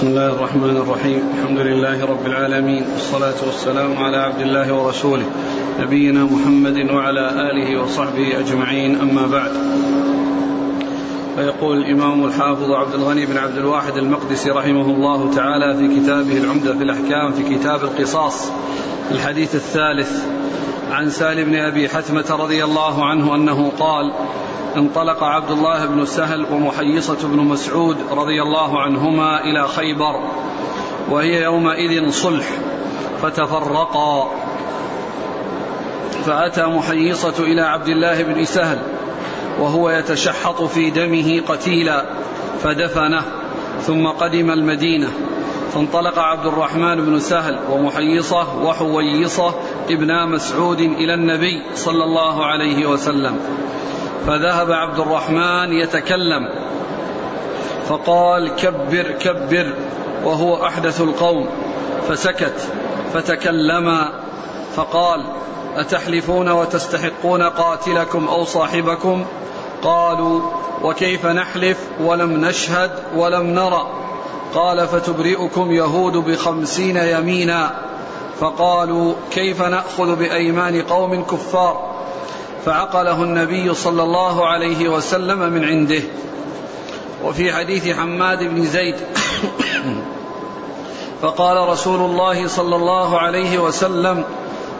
بسم الله الرحمن الرحيم. الحمد لله رب العالمين. والصلاة والسلام على عبد الله ورسوله. نبينا محمد وعلى آله وصحبه أجمعين. أما بعد. فيقول الإمام الحافظ عبد الغني بن عبد الواحد المقدسي رحمه الله تعالى في كتابه العمدة في الأحكام في كتاب القصاص الحديث الثالث. عن سالم بن أبي حتمة رضي الله عنه أنه قال انطلق عبد الله بن سهل ومحيصة بن مسعود رضي الله عنهما إلى خيبر وهي يومئذ صلح فتفرقا. فأتى محيصة إلى عبد الله بن سهل وهو يتشحط في دمه قتيلا فدفنه ثم قدم المدينة. فانطلق عبد الرحمن بن سهل ومحيصة وحويصة ابنا مسعود إلى النبي صلى الله عليه وسلم. فذهب عبد الرحمن يتكلم فقال كبر كبر وهو أحدث القوم. فسكت فتكلما فقال أتحلفون وتستحقون قاتلكم أو صاحبكم؟ قالوا وكيف نحلف ولم نشهد ولم نرى؟ قال فتبرئكم يهود بخمسين يمينا. فقالوا كيف نأخذ بأيمان قوم كفار؟ فعقله النبي صلى الله عليه وسلم من عنده. وفي حديث حماد بن زيد فقال رسول الله صلى الله عليه وسلم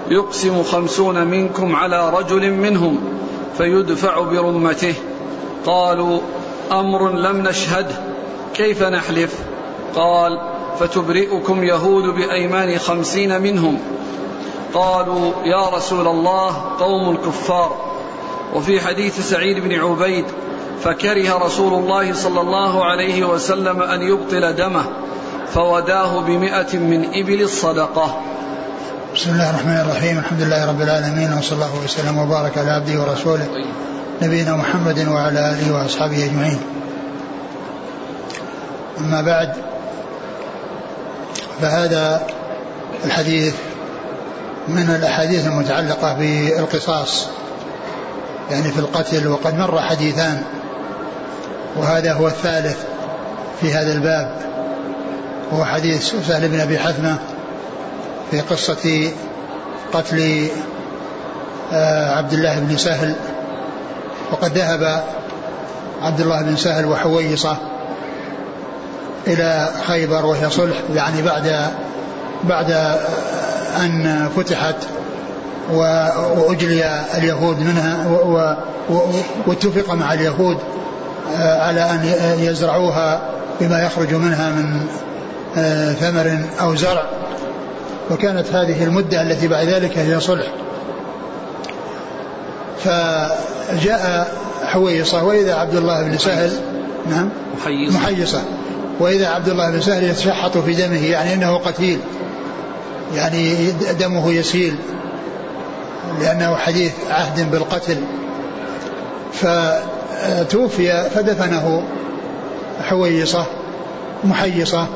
يقسم خمسون منكم على رجل منهم فيدفع برمته. قالوا أمر لم نشهده كيف نحلف؟ قال فتبرئكم يهود بأيمان خمسين منهم. قالوا يا رسول الله قوم كفار وفي حديث سعيد بن عبيد فكره رسول الله صلى الله عليه وسلم أن يبطل دمه فوداه بمئة من إبل الصدقة. بسم الله الرحمن الرحيم. الحمد لله رب العالمين وصلى الله وسلم وبارك على عبده ورسوله نبينا محمد وعلى آله وأصحابه أجمعين. أما بعد فهذا الحديث من الأحاديث المتعلقة بالقصاص يعني في القتل وقد مر حديثان وهذا هو الثالث في هذا الباب هو حديث سهل بن أبي حثمة في قصة قتل آه، عبد الله بن سهل وقد ذهب عبد الله بن سهل وحويصة إلى خيبر وهي صلح يعني بعد بعد أن فتحت وأجلي اليهود منها واتفق مع اليهود آه، على أن يزرعوها بما يخرج منها من آه، ثمر أو زرع. وكانت هذه المدة التي بعد ذلك هي صلح. فجاء حويصة وإذا عبد الله بن سهل نعم محيصة, محيصة. وإذا عبد الله بن سهل يتشحط في دمه يعني أنه قتيل. يعني دمه يسيل لأنه حديث عهد بالقتل. فتوفي فدفنه حويصة محيصة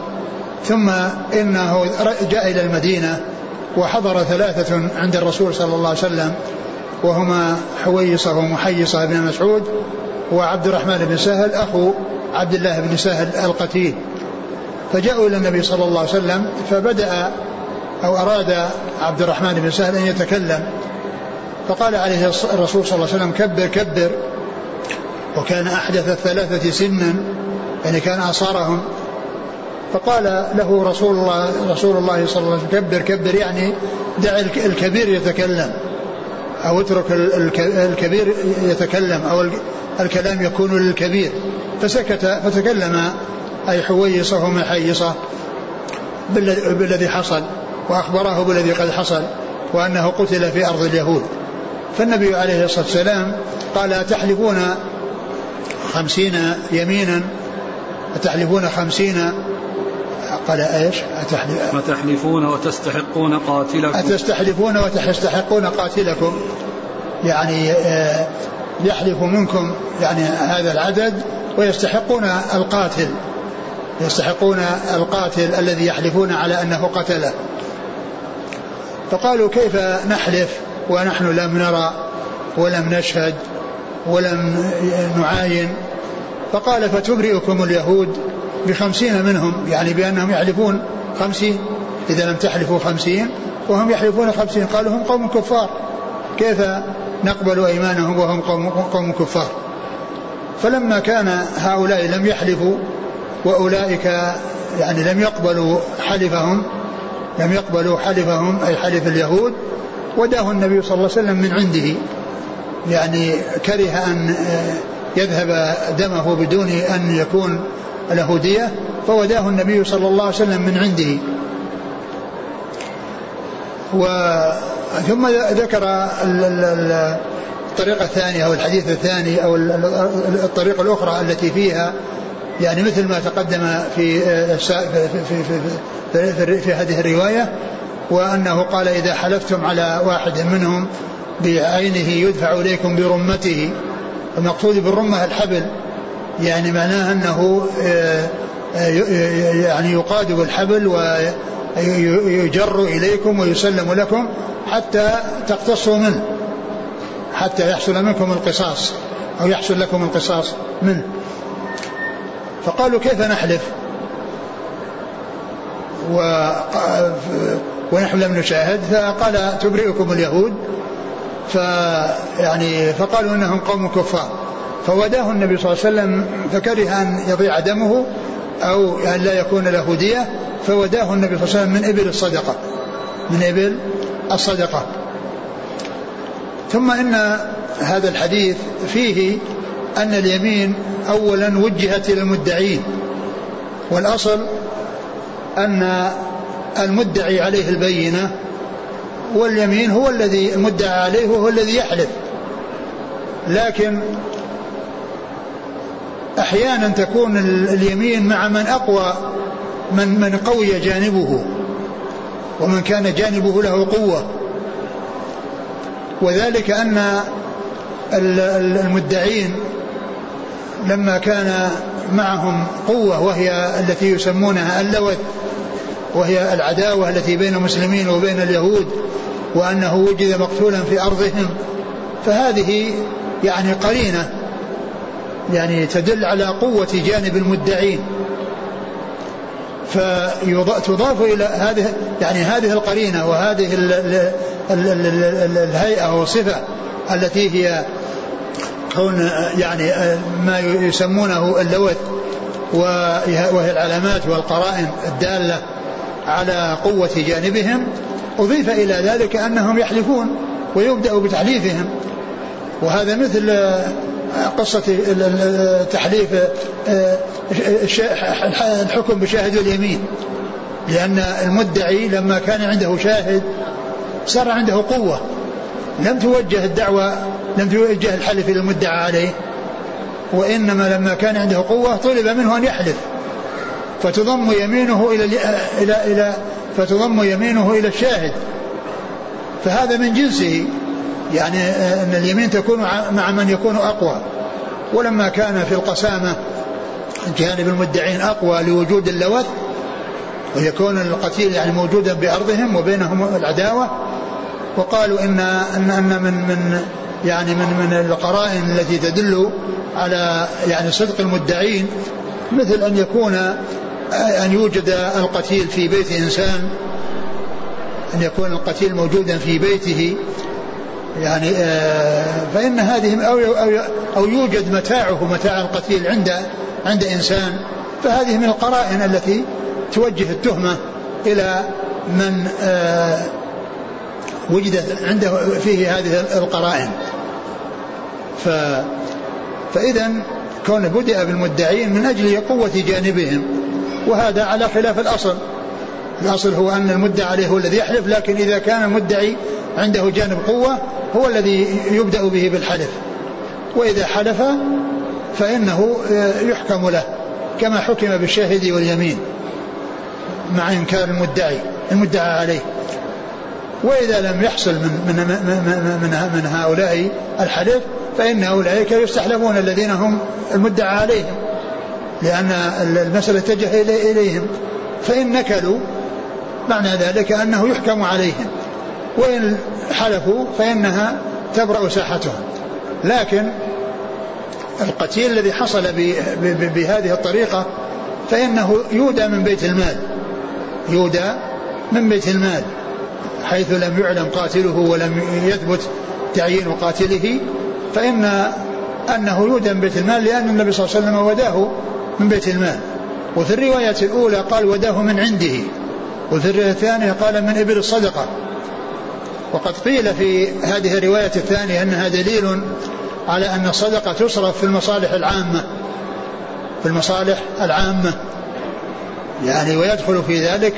ثم إنه جاء إلى المدينة وحضر ثلاثة عند الرسول صلى الله عليه وسلم وهما حويصة ومحيصة بن مسعود وعبد الرحمن بن سهل أخو عبد الله بن سهل القتيل. فجاءوا إلى النبي صلى الله عليه وسلم فبدأ أو أراد عبد الرحمن بن سهل أن يتكلم فقال عليه الرسول صلى الله عليه وسلم كبر كبر. وكان أحدث الثلاثة سنا يعني كان أصارهم فقال له رسول الله رسول الله صلى الله عليه وسلم كبر كبر يعني دع الكبير يتكلم. أو اترك الكبير يتكلم أو الكلام يكون للكبير. فسكت فتكلم أي حويصة ومحيصة بالذي حصل. وأخبره بالذي قد حصل وأنه قتل في أرض اليهود. فالنبي عليه الصلاة والسلام قال أتحلفون خمسين يمينا؟ أتحلفون خمسين؟ قال إيش؟ أتحلف أتحلفون وتستحقون قاتلكم. أتستحلفون وتستحقون قاتلكم. يعني آه، يحلف منكم يعني هذا العدد ويستحقون القاتل. يستحقون القاتل الذي يحلفون على أنه قتله. فقالوا كيف نحلف ونحن لم نرى ولم نشهد ولم نعاين؟ فقال فتبرئكم اليهود بخمسين منهم يعني بأنهم يحلفون خمسين إذا لم تحلفوا خمسين وهم يحلفون خمسين. قالوا هم قوم كفار. كيف نقبل أيمانهم وهم قوم, قوم كفار؟ فلما كان هؤلاء لم يحلفوا وأولئك يعني لم يقبلوا حلفهم لم يقبلوا حلفهم أي حلف اليهود وداه النبي صلى الله عليه وسلم من عنده. يعني كره أن يذهب دمه بدون أن يكون له دية فوداه النبي صلى الله عليه وسلم من عنده. و ثم ذكر الطريقة الثانية أو الحديث الثاني أو الطريقة الأخرى التي فيها يعني مثل ما تقدم في في في في, في, في هذه الرواية وأنه قال إذا حلفتم على واحد منهم بعينه يدفع إليكم برمته المقصود بالرمة الحبل يعني معناه أنه آه، آه، يعني يقاد بالحبل ويجر إليكم ويسلم لكم حتى تقتصوا منه حتى يحصل منكم القصاص أو يحصل لكم القصاص منه. فقالوا كيف نحلف؟ و ونحن لم نشاهد فقال تبرئكم اليهود فيعني فقالوا إنهم قوم كفار. فوداه النبي صلى الله عليه وسلم فكره أن يضيع دمه أو أن لا يكون له ديه فوداه النبي صلى الله عليه وسلم من إبل الصدقة. من إبل الصدقة. ثم إن هذا الحديث فيه أن اليمين اولا وجهت إلى المدعين والأصل أن المدعي عليه البينة واليمين هو الذي المدعى عليه وهو الذي يحلف. لكن أحيانا تكون اليمين مع من أقوى من من قوي جانبه ومن كان جانبه له قوة. وذلك أن المدعين لما كان معهم قوة وهي التي يسمونها اللوث وهي العداوة التي بين المسلمين وبين اليهود وأنه وجد مقتولا في أرضهم. فهذه يعني قرينة يعني تدل على قوة جانب المدعين. فتضاف إلى هذه يعني هذه القرينة وهذه الهيئة والصفة التي هي كون يعني ما يسمونه اللوث وهي العلامات والقرائن الدالة على قوة جانبهم. أضيف إلى ذلك أنهم يحلفون ويبدأ بتحليفهم. وهذا مثل آه، قصة تحليف آه، الحكم بشاهد اليمين. لأن المدعي لما كان عنده شاهد صار عنده قوة. لم توجه الدعوة لم توجه الحلف إلى المدعى عليه وإنما لما كان عنده قوة طلب منه أن يحلف. فتضم يمينه إلى إلى إلى فتضم يمينه إلى الشاهد. فهذا من جنسه يعني أن اليمين تكون مع من يكون أقوى. ولما كان في القسامة جانب المدعين أقوى لوجود اللوث ويكون القتيل يعني موجودا بأرضهم وبينهم العداوة وقالوا إن أن أن من من يعني من من القرائن التي تدل على يعني صدق المدعين مثل أن يكون أن يوجد القتيل في بيت إنسان أن يكون القتيل موجودا في بيته. يعني آه، فإن هذه أو أو يوجد متاعه متاع القتيل عند عند إنسان فهذه من القرائن التي توجه التهمة إلى من آه، وجدت عنده فيه هذه القرائن. ف فإذا كون بدأ بالمدعين من أجل قوة جانبهم وهذا على خلاف الأصل. الأصل هو أن المدعى عليه هو الذي يحلف لكن إذا كان المدعي عنده جانب قوة هو الذي يبدأ به بالحلف. وإذا حلف فإنه يحكم له كما حكم بالشاهد واليمين مع إنكار المدعي المدعى عليه. وإذا لم يحصل من من من من, من هؤلاء الحلف فإن أولئك يستحلفون الذين هم المدعى عليهم لأن المسألة اتجه إليهم. فإن نكلوا معنى ذلك أنه يحكم عليهم. وإن حلفوا فإنها تبرأ ساحتهم. لكن القتيل الذي حصل بهذه الطريقة فإنه يودى من بيت المال. يودى من بيت المال حيث لم يعلم قاتله ولم يثبت تعيين قاتله. فإن أنه يودى من بيت المال لأن النبي صلى الله عليه وسلم وداه من بيت المال. وفي الرواية الأولى قال وداه من عنده. وفي الرواية الثانية قال من إبل الصدقة. وقد قيل في هذه الرواية الثانية أنها دليل على أن الصدقة تصرف في المصالح العامة. في المصالح العامة. يعني ويدخل في ذلك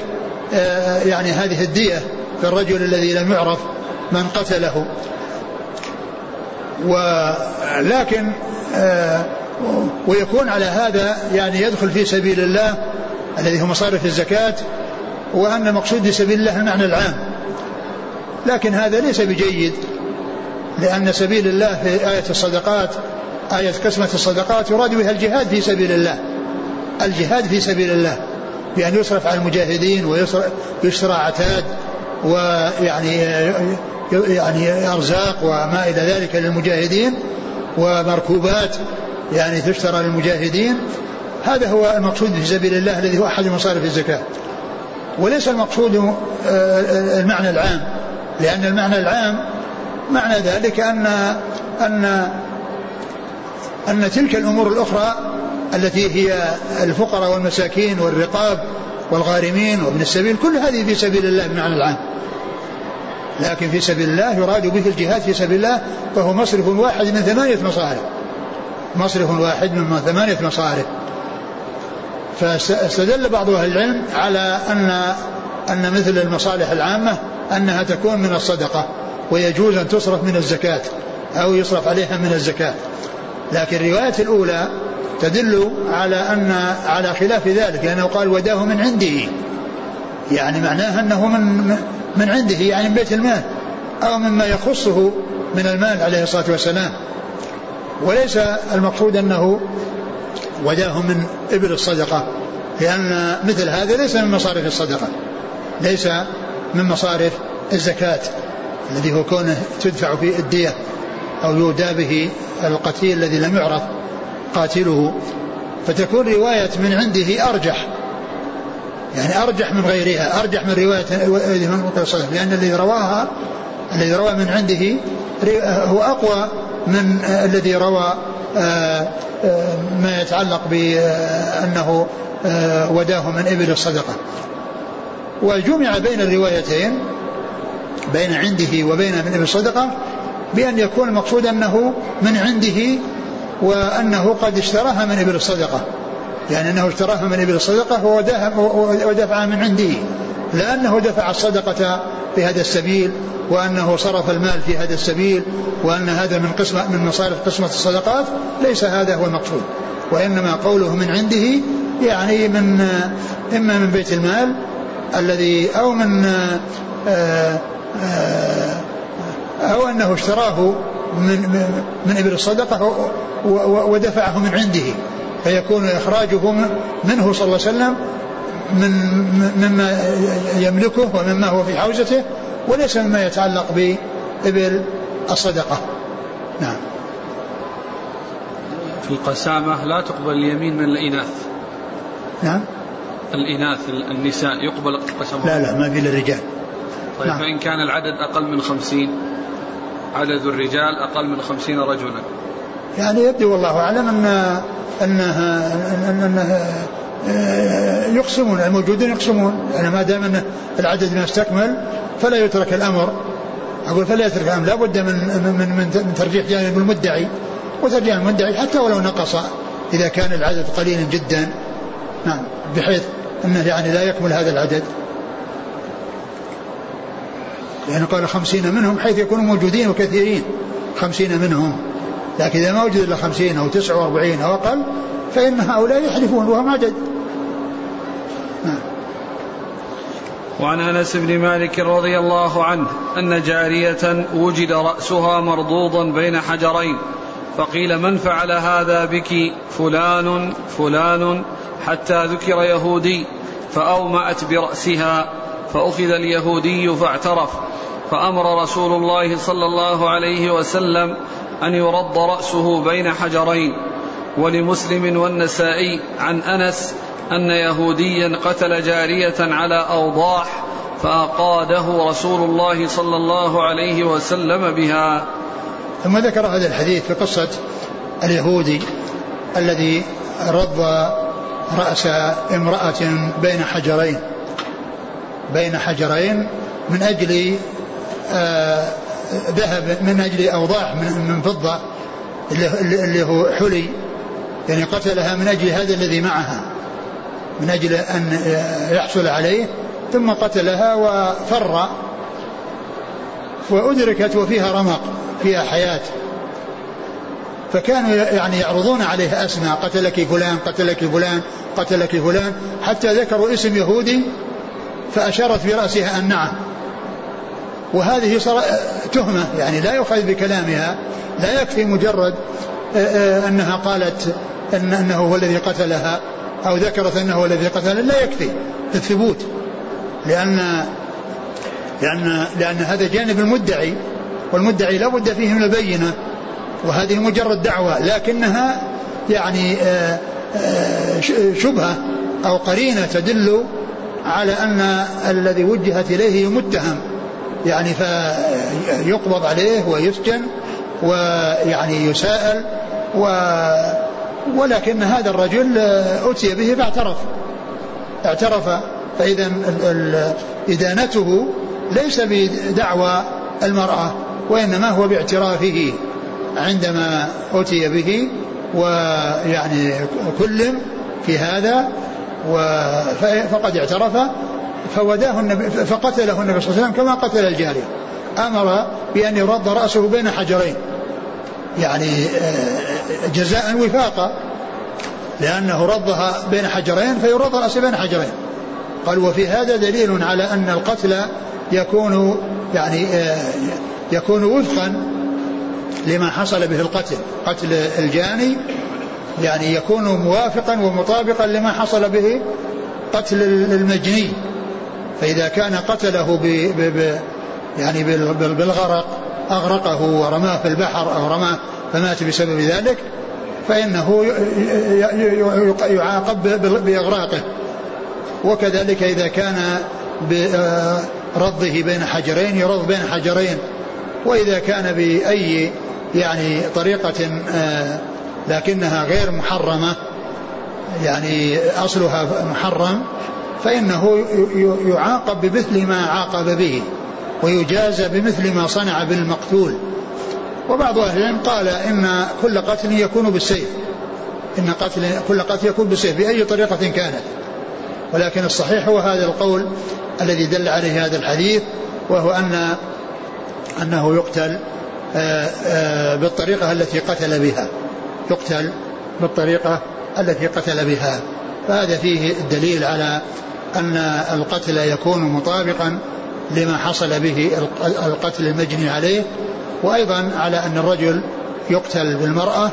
آه، يعني هذه الدية في الرجل الذي لم يعرف من قتله. ولكن آه، ويكون على هذا يعني يدخل في سبيل الله الذي هو مصارف الزكاة وأن المقصود بسبيل الله المعنى العام. لكن هذا ليس بجيد لأن سبيل الله في آية الصدقات آية قسمة الصدقات يراد بها الجهاد في سبيل الله. الجهاد في سبيل الله بأن يصرف على المجاهدين ويشترى عتاد ويعني يعني أرزاق وما إلى ذلك للمجاهدين ومركوبات يعني تشترى للمجاهدين هذا هو المقصود في سبيل الله الذي هو أحد مصارف الزكاة. وليس المقصود آه، المعنى العام لأن المعنى العام معنى ذلك أن أن أن تلك الأمور الأخرى التي هي الفقراء والمساكين والرقاب والغارمين وابن السبيل كل هذه في سبيل الله بمعنى العام. لكن في سبيل الله يراد به الجهاد في سبيل الله فهو مصرف واحد من ثمانية مصارف. مصرف واحد من ثمانية مصارف. فاستدل بعض أهل العلم على أن أن مثل المصالح العامة أنها تكون من الصدقة ويجوز أن تصرف من الزكاة أو يصرف عليها من الزكاة. لكن الرواية الأولى تدل على أن على خلاف ذلك لأنه قال وداه من عنده. يعني معناه أنه من من عنده يعني من بيت المال أو مما يخصه من المال عليه الصلاة والسلام. وليس المقصود أنه وداه من إبل الصدقة لأن مثل هذا ليس من مصارف الصدقة ليس من مصارف الزكاة الذي هو كونه تدفع في الدية أو يودى به القتيل الذي لم يعرف قاتله. فتكون رواية من عنده أرجح. يعني أرجح من غيرها أرجح من رواية من لأن الذي رواها الذي روى من عنده هو أقوى من الذي روى آه، آه، ما يتعلق بأنه آه، وداه من إبل الصدقة. وجمع بين الروايتين بين عنده وبين من ابن الصدقة بأن يكون المقصود أنه من عنده وأنه قد اشتراها من ابن الصدقة. يعني أنه اشتراها من ابن الصدقة ودفعها من عنده لأنه دفع الصدقة في هذا السبيل وأنه صرف المال في هذا السبيل وأن هذا من قسمة من مصارف قسمة الصدقات ليس هذا هو المقصود. وإنما قوله من عنده يعني من إما من بيت المال الذي أو من آه، آه، أو أنه اشتراه من من إبل الصدقة ودفعه من عنده. فيكون إخراجه منه صلى الله عليه وسلم من مما يملكه ومما هو في حوزته وليس مما يتعلق بإبل الصدقة. نعم. في القسامة لا تقبل اليمين من الإناث. نعم. الإناث النساء يقبل قسمهم لا لا ما في الرجال. طيب نعم. فإن كان العدد أقل من خمسين عدد الرجال أقل من خمسين رجلا. يعني يبدو والله أعلم أن أنها أنها يقسمون الموجودين يقسمون. يعني ما دام أن العدد ما استكمل فلا يترك الأمر. أقول فلا يترك الأمر لا بد من, من, من ترجيح جانب المدعي. وترجيح المدعي حتى ولو نقص إذا كان العدد قليلا جدا. نعم بحيث أنه يعني لا يكمل هذا العدد. لأنه يعني قال خمسين منهم حيث يكونوا موجودين وكثيرين. خمسين منهم. لكن إذا ما وجد إلا خمسين أو تسعة وأربعين أو أقل فإن هؤلاء يحلفون وهم عدد. وعن أنس بن مالك رضي الله عنه أن جارية وجد رأسها مرضوضا بين حجرين فقيل من فعل هذا بك فلان فلان حتى ذكر يهودي فأومأت برأسها فأخذ اليهودي فاعترف فأمر رسول الله صلى الله عليه وسلم أن يرد رأسه بين حجرين ولمسلم والنسائي عن أنس أن يهوديا قتل جارية على أوضاح فأقاده رسول الله صلى الله عليه وسلم بها. ثم ذكر هذا الحديث في قصة اليهودي الذي رض رأس امرأة بين حجرين بين حجرين من أجل آه ذهب من أجل أوضاح من, من فضة اللي هو حلي يعني قتلها من أجل هذا الذي معها من أجل أن يحصل عليه ثم قتلها وفر وأدركت وفيها رمق فيها حياة. فكانوا يعني يعرضون عليه أسماء قتلك فلان قتلك فلان قتلك فلان حتى ذكروا اسم يهودي فأشارت برأسها أن نعم. وهذه تهمة يعني لا يؤخذ بكلامها لا يكفي مجرد أنها قالت أن أنه هو الذي قتلها أو ذكرت أنه هو الذي قتلها لا يكفي الثبوت. لأن لأن لأن هذا جانب المدعي والمدعي لا بد فيه من البينة وهذه مجرد دعوة لكنها يعني شبهة أو قرينة تدل على أن الذي وجهت إليه متهم. يعني فيقبض عليه ويسجن ويعني يساءل و ولكن هذا الرجل أتي به فاعترف اعترف فإذا إدانته ليس بدعوى المرأة وإنما هو باعترافه عندما أتي به ويعني كلم في هذا فقد اعترف فوداه النبي فقتله النبي صلى الله عليه وسلم كما قتل الجارية أمر بأن يرد رأسه بين حجرين. يعني آه، جزاء وفاقا. لأنه رضها بين حجرين فيرد رأسه بين حجرين. قال وفي هذا دليل على أن القتل يكون يعني آه، يكون وفقا لما حصل به القتل. قتل الجاني يعني يكون موافقا ومطابقا لما حصل به قتل المجني. فإذا كان قتله ب ب يعني بالغرق أغرقه ورماه في البحر أو رماه فمات بسبب ذلك فإنه يعاقب بإغراقه. وكذلك إذا كان برضه بين حجرين يرض بين حجرين. وإذا كان بأي يعني طريقة آه، لكنها غير محرمة يعني أصلها محرم فإنه يعاقب بمثل ما عاقب به ويجازى بمثل ما صنع بالمقتول. وبعض أهل العلم قال إن كل قتل يكون بالسيف. إن قتل كل قتل يكون بالسيف بأي طريقة كانت. ولكن الصحيح هو هذا القول الذي دل عليه هذا الحديث وهو أن أنه يقتل آه، آه، بالطريقة التي قتل بها. يقتل بالطريقة التي قتل بها. فهذا فيه الدليل على أن القتل يكون مطابقا لما حصل به القتل المجني عليه وأيضا على أن الرجل يقتل بالمرأة.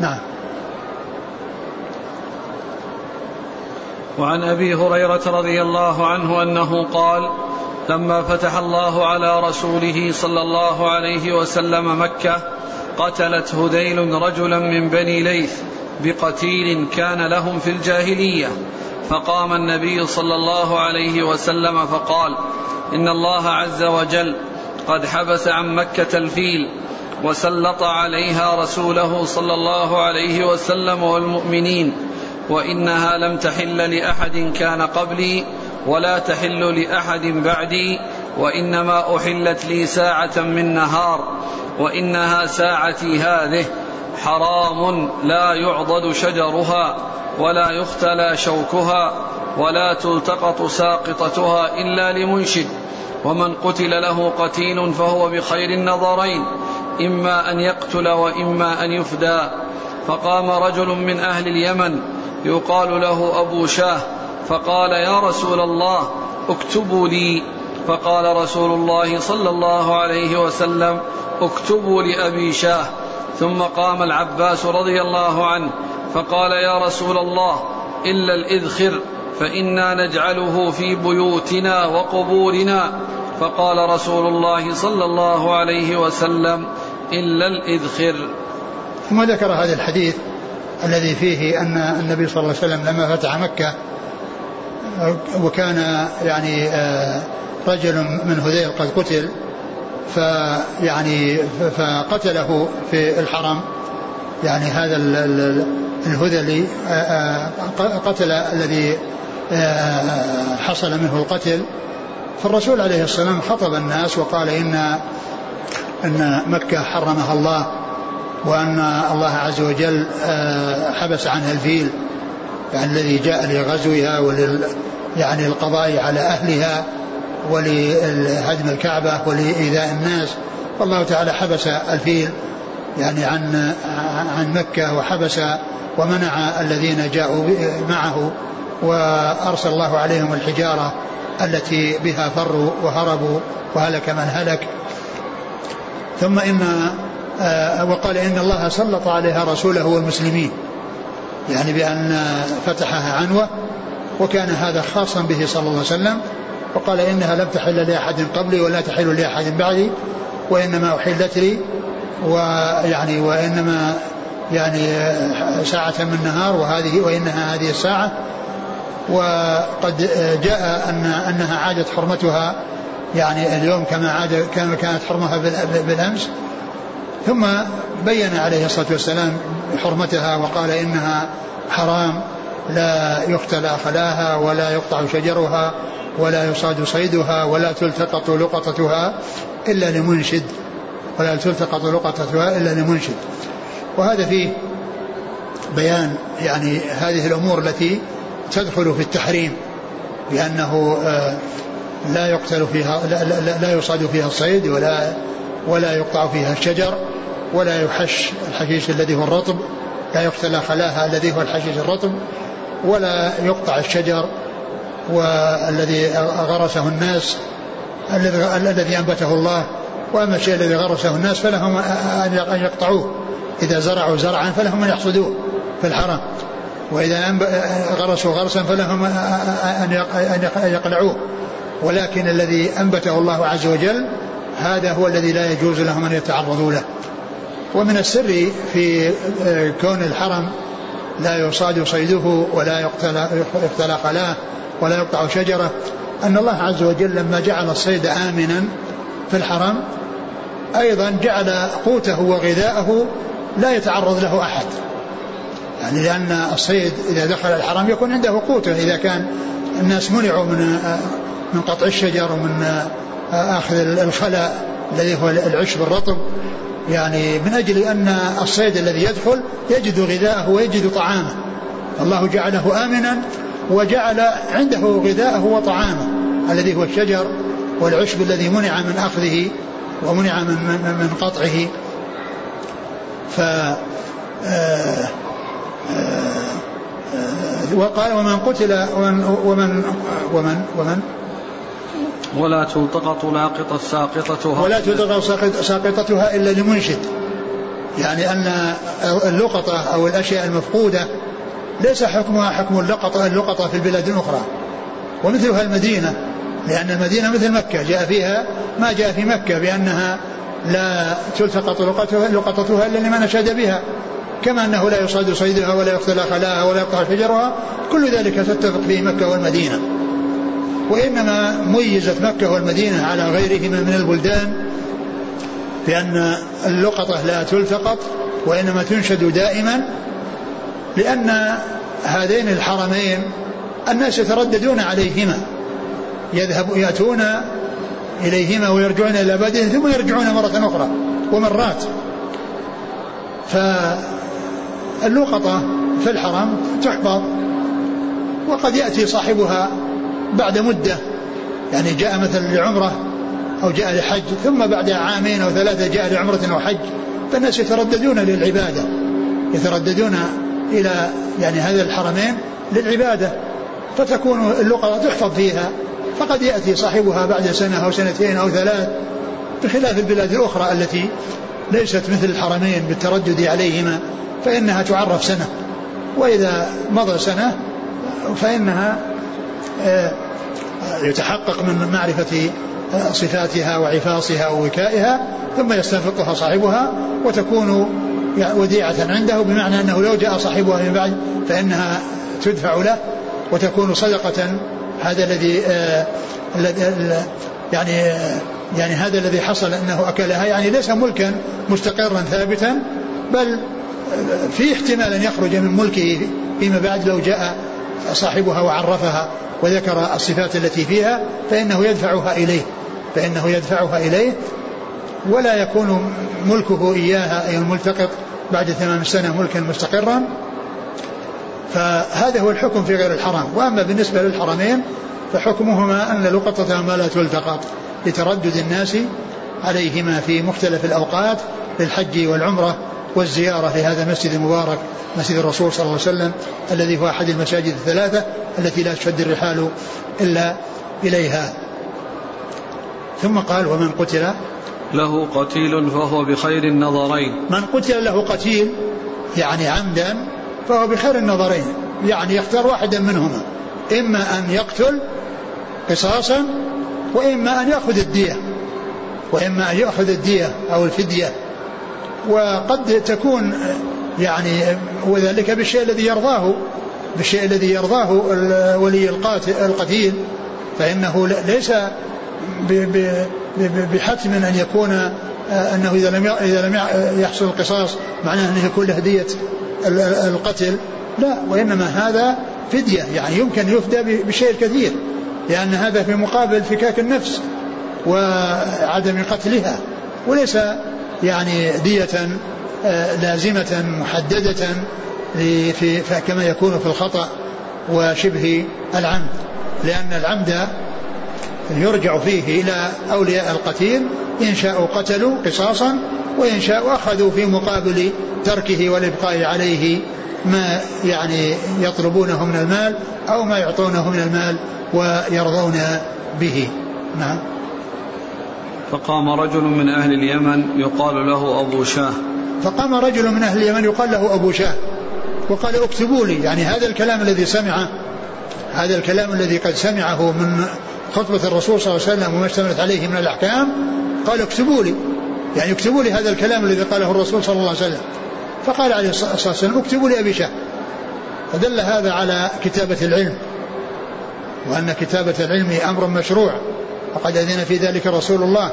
نعم. وعن أبي هريرة رضي الله عنه أنه قال لما فتح الله على رسوله صلى الله عليه وسلم مكة قتلت هذيل رجلا من بني ليث بقتيل كان لهم في الجاهلية فقام النبي صلى الله عليه وسلم فقال إن الله عز وجل قد حبس عن مكة الفيل وسلط عليها رسوله صلى الله عليه وسلم والمؤمنين وإنها لم تحل لأحد كان قبلي ولا تحل لأحد بعدي وإنما أحلت لي ساعة من نهار وإنها ساعتي هذه حرام لا يعضد شجرها. ولا يختلى شوكها ولا تلتقط ساقطتها إلا لمنشد. ومن قتل له قتيل فهو بخير النظرين إما أن يقتل وإما أن يفدى. فقام رجل من أهل اليمن يقال له أبو شاه فقال يا رسول الله اكتبوا لي فقال رسول الله صلى الله عليه وسلم اكتبوا لأبي شاه ثم قام العباس رضي الله عنه فقال يا رسول الله إلا الإذخر فإنا نجعله في بيوتنا وقبورنا. فقال رسول الله صلى الله عليه وسلم إلا الإذخر. ثم ذكر هذا الحديث الذي فيه أن النبي صلى الله عليه وسلم لما فتح مكة وكان يعني آه، رجل من هذيل قد قتل فيعني فقتله في الحرم. يعني هذا الهذلي آه، آه، قتل الذي حصل منه القتل فالرسول عليه الصلاة والسلام خطب الناس وقال إن أن مكة حرمها الله وأن الله عز وجل حبس عنها الفيل يعني الذي جاء لغزوها ولل يعني القضاء على أهلها ولهدم الكعبة ولإيذاء الناس والله تعالى حبس الفيل. يعني عن عن مكة وحبس ومنع الذين جاءوا معه وأرسل الله عليهم الحجارة التي بها فروا وهربوا وهلك من هلك. ثم إن آه، وقال إن الله سلط عليها رسوله والمسلمين. يعني بأن فتحها عنوة وكان هذا خاصا به صلى الله عليه وسلم. وقال إنها لم تحل لأحد قبلي ولا تحل لأحد بعدي وإنما أحلت لي. ويعني وإنما يعني ساعة من نهار وهذه وإنها هذه الساعة. وقد جاء أن أنها عادت حرمتها يعني اليوم كما عاد كما كانت حرمها بالأمس. ثم بين عليه الصلاة والسلام حرمتها وقال إنها حرام لا يختلى خلاها ولا يقطع شجرها ولا يصاد صيدها ولا تلتقط لقطتها إلا لمنشد. ولا تلتقط لقطتها إلا لمنشد. وهذا فيه بيان يعني هذه الأمور التي تدخل في التحريم بأنه آه، لا يقتل فيها لا, لا, لا يصاد فيها الصيد ولا ولا يقطع فيها الشجر ولا يحش الحشيش الذي هو الرطب لا يقتل خلاها الذي هو الحشيش الرطب ولا يقطع الشجر والذي غرسه الناس الذي أنبته الله. وأما الشيء الذي غرسه الناس فلهم أن يقطعوه. إذا زرعوا زرعا فلهم أن يحصدوه في الحرم. وإذا غرسوا غرسا فلهم أن يقلعوه. ولكن الذي أنبته الله عز وجل هذا هو الذي لا يجوز لهم أن يتعرضوا له. ومن السر في كون الحرم لا يصاد صيده ولا يقتل خلاه ولا يقطع شجرة أن الله عز وجل لما جعل الصيد آمنا في الحرم أيضا جعل قوته وغذاءه لا يتعرض له أحد. يعني لأن الصيد إذا دخل الحرم يكون عنده قوته. إذا كان الناس منعوا من من قطع الشجر ومن أخذ الخلاء الذي هو العشب الرطب. يعني من أجل أن الصيد الذي يدخل يجد غذاءه ويجد طعامه. الله جعله آمنا وجعل عنده غذاءه وطعامه. الذي هو الشجر والعشب الذي منع من أخذه ومنع من, من, من قطعه. ف آه، آه، وقال ومن قتل ومن ومن ومن, ومن؟ ولا تلتقط لاقطة ساقطتها ولا تلتقط ساقطتها إلا لمنشد. يعني أن اللقطة أو الأشياء المفقودة ليس حكمها حكم اللقطة اللقطة في البلاد الأخرى. ومثلها المدينة. لأن المدينة مثل مكة جاء فيها ما جاء في مكة بأنها لا تلتقط لقطتها, لقطتها إلا لمن أشاد بها. كما أنه لا يصاد صيدها ولا يقتل خلاها ولا يقطع شجرها كل ذلك تتفق فيه مكة والمدينة. وإنما ميزت مكة والمدينة على غيرهما من البلدان بأن اللقطة لا تلتقط وإنما تنشد دائما لأن هذين الحرمين الناس يترددون عليهما. يذهب يأتون إليهما ويرجعون إلى بلدهم ثم يرجعون مرة أخرى ومرات. فاللقطة في الحرم تحفظ وقد يأتي صاحبها بعد مدة يعني جاء مثلا لعمرة أو جاء لحج ثم بعد عامين أو ثلاثة جاء لعمرة أو حج فالناس يترددون للعبادة يترددون إلى يعني هذه الحرمين للعبادة فتكون اللقطة تحفظ فيها. فقد يأتي صاحبها بعد سنة أو سنتين أو ثلاث بخلاف البلاد الأخرى التي ليست مثل الحرمين بالتردد عليهما فإنها تعرف سنة. وإذا مضى سنة فإنها آه، يتحقق من معرفة آه، صفاتها وعفاصها ووكائها ثم يستنفقها صاحبها وتكون وديعة عنده بمعنى أنه لو جاء صاحبها من بعد فإنها تدفع له وتكون صدقة هذا الذي آه يعني آه يعني هذا الذي حصل أنه أكلها يعني ليس ملكا مستقرا ثابتا بل في احتمال أن يخرج من ملكه فيما بعد لو جاء صاحبها وعرفها وذكر الصفات التي فيها فإنه يدفعها إليه فإنه يدفعها إليه ولا يكون ملكه إياها أي الملتقط بعد تمام السنة ملكا مستقرا. فهذا هو الحكم في غير الحرام. وأما بالنسبة للحرمين فحكمهما أن لقطتهما لا تلتقط لتردد الناس عليهما في مختلف الأوقات للحج والعمرة والزيارة لهذا المسجد المبارك مسجد الرسول صلى الله عليه وسلم الذي هو أحد المساجد الثلاثة التي لا تشد الرحال إلا إليها. ثم قال ومن قتل له قتيل فهو بخير النظرين. من قتل له قتيل يعني عمدا فهو بخير النظرين يعني يختار واحدا منهما إما أن يقتل قصاصا وإما أن يأخذ الدية وإما أن يأخذ الدية أو الفدية. وقد تكون يعني وذلك بالشيء الذي يرضاه بالشيء الذي يرضاه ولي القتيل. فإنه ليس بحتم أن يكون أنه إذا لم إذا لم يحصل القصاص معناه أنه يكون له دية. القتل لا وإنما هذا فدية يعني يمكن يفدى بشيء كثير لأن هذا في مقابل فكاك النفس وعدم قتلها وليس يعني دية آه، لازمة محددة كما يكون في الخطأ وشبه العمد لأن العمد يرجع فيه إلى أولياء القتيل إن شاءوا قتلوا قصاصا وإن شاءوا أخذوا في مقابل تركه والإبقاء عليه ما يعني يطلبونه من المال أو ما يعطونه من المال ويرضون به. نعم. فقام رجل من أهل اليمن يقال له أبو شاه. فقام رجل من أهل اليمن يقال له أبو شاه. وقال اكتبوا لي يعني هذا الكلام الذي سمعه هذا الكلام الذي قد سمعه من خطبة الرسول صلى الله عليه وسلم وما اشتملت عليه من الأحكام قال اكتبوا لي. يعني اكتبوا لي هذا الكلام الذي قاله الرسول صلى الله عليه وسلم. فقال عليه الصلاة والسلام اكتبوا لي أبي شاه فدل هذا على كتابة العلم وأن كتابة العلم أمر مشروع وقد أذن في ذلك رسول الله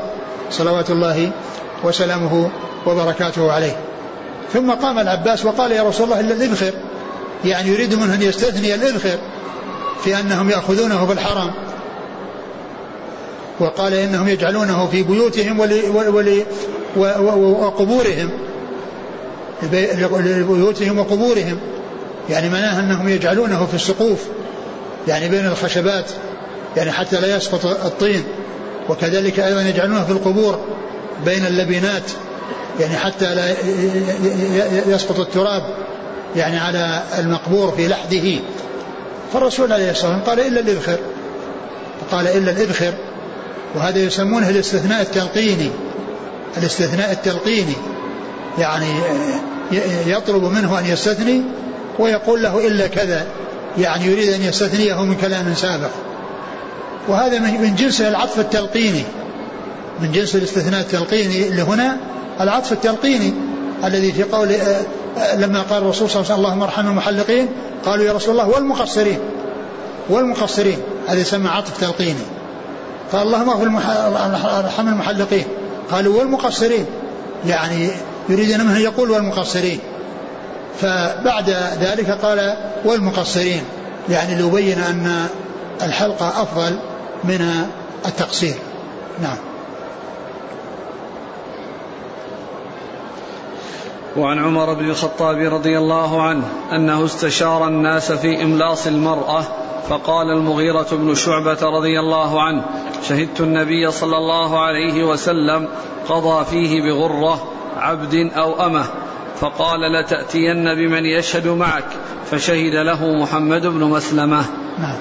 صلوات الله وسلامه وبركاته عليه. ثم قام العباس وقال يا رسول الله إلا الإذخر. يعني يريد منه أن يستثني الإذخر في أنهم يأخذونه في الحرم وقال إنهم يجعلونه في بيوتهم وقبورهم. لبيوتهم وقبورهم. يعني معناه أنهم يجعلونه في السقوف. يعني بين الخشبات. يعني حتى لا يسقط الطين. وكذلك أيضا يجعلونه في القبور. بين اللبنات. يعني حتى لا يسقط التراب. يعني على المقبور في لحده. فالرسول عليه الصلاة والسلام قال إلا الإذخر قال إلا الإذخر وهذا يسمونه الاستثناء التلقيني. الاستثناء التلقيني. يعني يطلب منه أن يستثني ويقول له إلا كذا. يعني يريد أن يستثنيه من كلام سابق. وهذا من جنس العطف التلقيني. من جنس الاستثناء التلقيني اللي هنا العطف التلقيني الذي في قول آه، آه، لما قال الرسول صلى الله عليه وسلم اللهم ارحم المحلقين قالوا يا رسول الله والمقصرين. والمقصرين. هذا يسمى عطف تلقيني. قال اللهم ارحم المحلقين. قالوا والمقصرين. يعني يريد منه يقول والمقصرين. فبعد ذلك قال والمقصرين. يعني ليبين أن الحلقة أفضل من التقصير. نعم. وعن عمر بن الخطاب رضي الله عنه أنه استشار الناس في إملاص المرأة فقال المغيرة بن شعبة رضي الله عنه شهدت النبي صلى الله عليه وسلم قضى فيه بغرة عبد أو أمة فقال لتأتين بمن يشهد معك فشهد له محمد بن مسلمة. نعم.